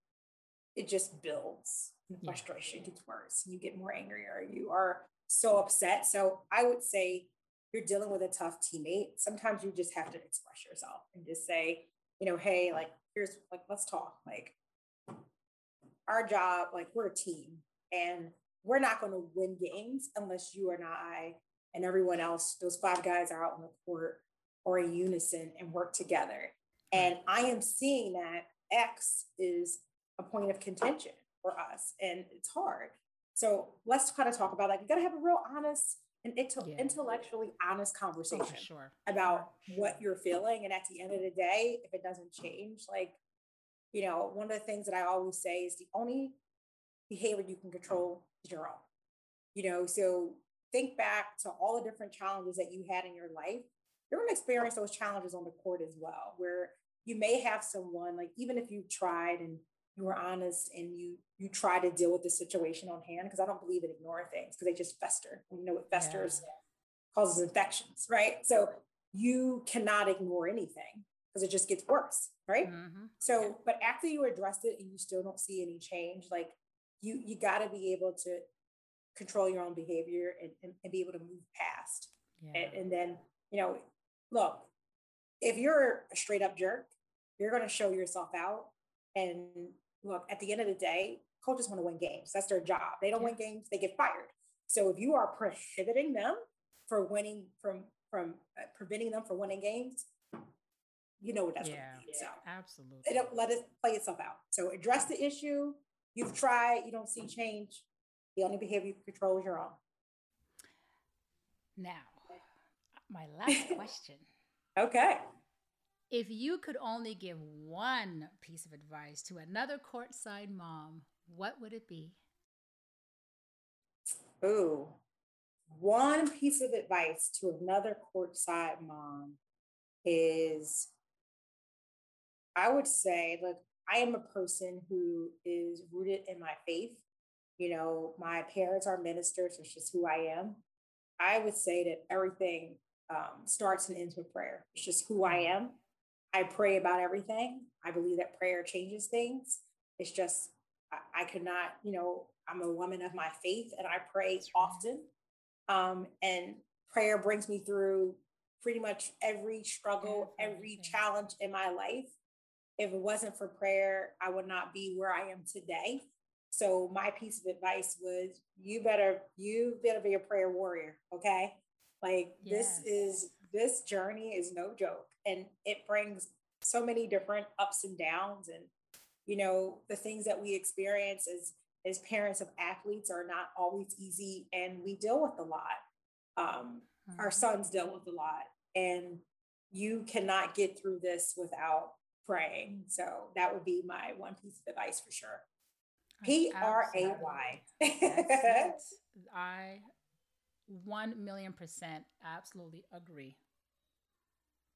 S2: it just builds
S1: Yeah.
S2: frustration gets worse. You get more angry or you are so upset. So I would say you're dealing with a tough teammate. Sometimes you just have to express yourself and just say, you know, hey, like here's like let's talk. Like our job, like we're a team and we're not going to win games unless you and I and everyone else, those five guys are out on the court or in unison and work together. Hmm. And I am seeing that X is a point of contention for us and it's hard. So let's kind of talk about like, you got to have a real honest and
S1: Yeah.
S2: intellectually honest
S1: Oh,
S2: conversation
S1: for sure.
S2: about what you're feeling. And at the end of the day, if it doesn't change, like you know, one of the things that I always say is the only behavior you can control is your own. You know, so think back to all the different challenges that you had in your life. You're going to experience those challenges on the court as well, where you may have someone like even if you tried and you were honest and you you try to deal with the situation on hand because I don't believe in ignoring things because they just fester. You know what festers yeah. causes infections, right? So you cannot ignore anything because it just gets worse, right? Mm-hmm. So, but after you address it and you still don't see any change, like you you got to be able to control your own behavior and, and, and be able to move past. Yeah. And, and then, you know, look, if you're a straight up jerk, you're going to show yourself out. And look, at the end of the day, coaches want to win games. That's their job. They don't yeah. win games, they get fired. So if you are prohibiting them for winning from from uh, preventing them from winning games, you know what that's yeah, going to be. So
S1: absolutely,
S2: don't let it play itself out. So address the issue. You've tried, you don't see change. The only behavior you control is your own.
S1: Now, my last (laughs) question.
S2: okay.
S1: If you could only give one piece of advice to another courtside mom, what would it be?
S2: Ooh, one piece of advice to another courtside mom is I would say, look, I am a person who is rooted in my faith. You know, my parents are ministers, which is who I am. I would say that everything um, starts and ends with prayer. It's just who I am. I pray about everything. I believe that prayer changes things. It's just, I, I could not, you know, I'm a woman of my faith and I pray often. Um, and prayer brings me through pretty much every struggle, every challenge in my life. If it wasn't for prayer, I would not be where I am today. So my piece of advice was you better you better be a prayer warrior, okay? Like yes. this is this journey is no joke. And it brings so many different ups and downs. And you know the things that we experience as as parents of athletes are not always easy. And we deal with a lot. Um, mm-hmm. our sons deal with a lot. And you cannot get through this without praying. So that would be my one piece of advice for sure. P-r-a-y
S1: i (laughs) 1 million percent absolutely agree.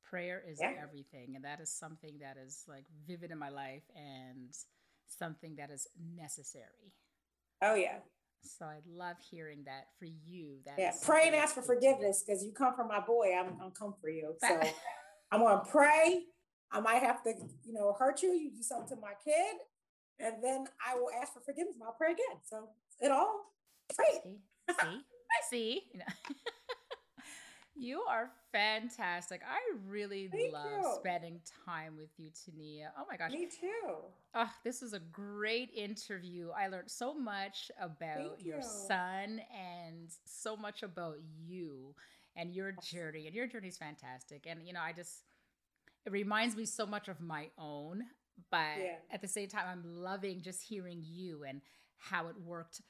S1: Prayer is yeah. everything and that is something that is like vivid in my life and something that is necessary.
S2: Oh yeah.
S1: So i love hearing that for you. That
S2: yeah pray and ask for forgiveness because you come from my boy i'm gonna come for you. So (laughs) i'm gonna pray. I might have to you know hurt you you do something to my kid and then i will ask for forgiveness and i'll pray again. So it all
S1: great. See? See, see? You know. (laughs) You are fantastic. I really love spending time with you, Tania. Oh my gosh.
S2: Me too.
S1: Oh, this was a great interview. I learned so much about your son and so much about you and your journey. And your journey is fantastic. And, you know, I just, it reminds me so much of my own. But yeah. at the same time, I'm loving just hearing you and how it worked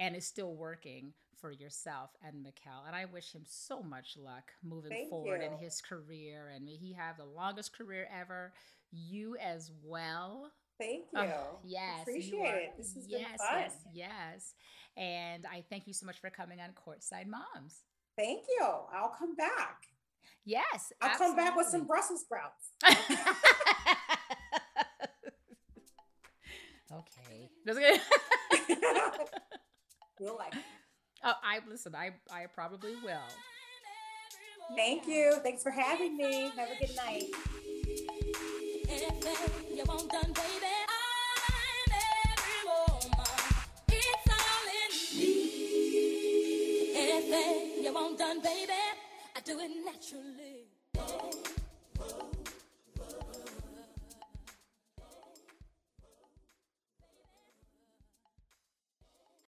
S1: and is still working for yourself and Mikal. And I wish him so much luck moving Thank forward you. in his career. And may he have the longest career ever. You as well.
S2: Thank uh, you.
S1: yes.
S2: Appreciate
S1: are,
S2: it. This has
S1: yes,
S2: been fun.
S1: Yes, yes. And I thank you so much for coming on Courtside Moms.
S2: Thank you. I'll come back.
S1: Yes.
S2: I'll absolutely. come back with some Brussels sprouts. (laughs) (laughs)
S1: okay. (laughs)
S2: We'll like
S1: Oh, I listen. I I probably will.
S2: Thank you. Thanks for having me. Have a good night.
S3: you want done, baby. I do it naturally.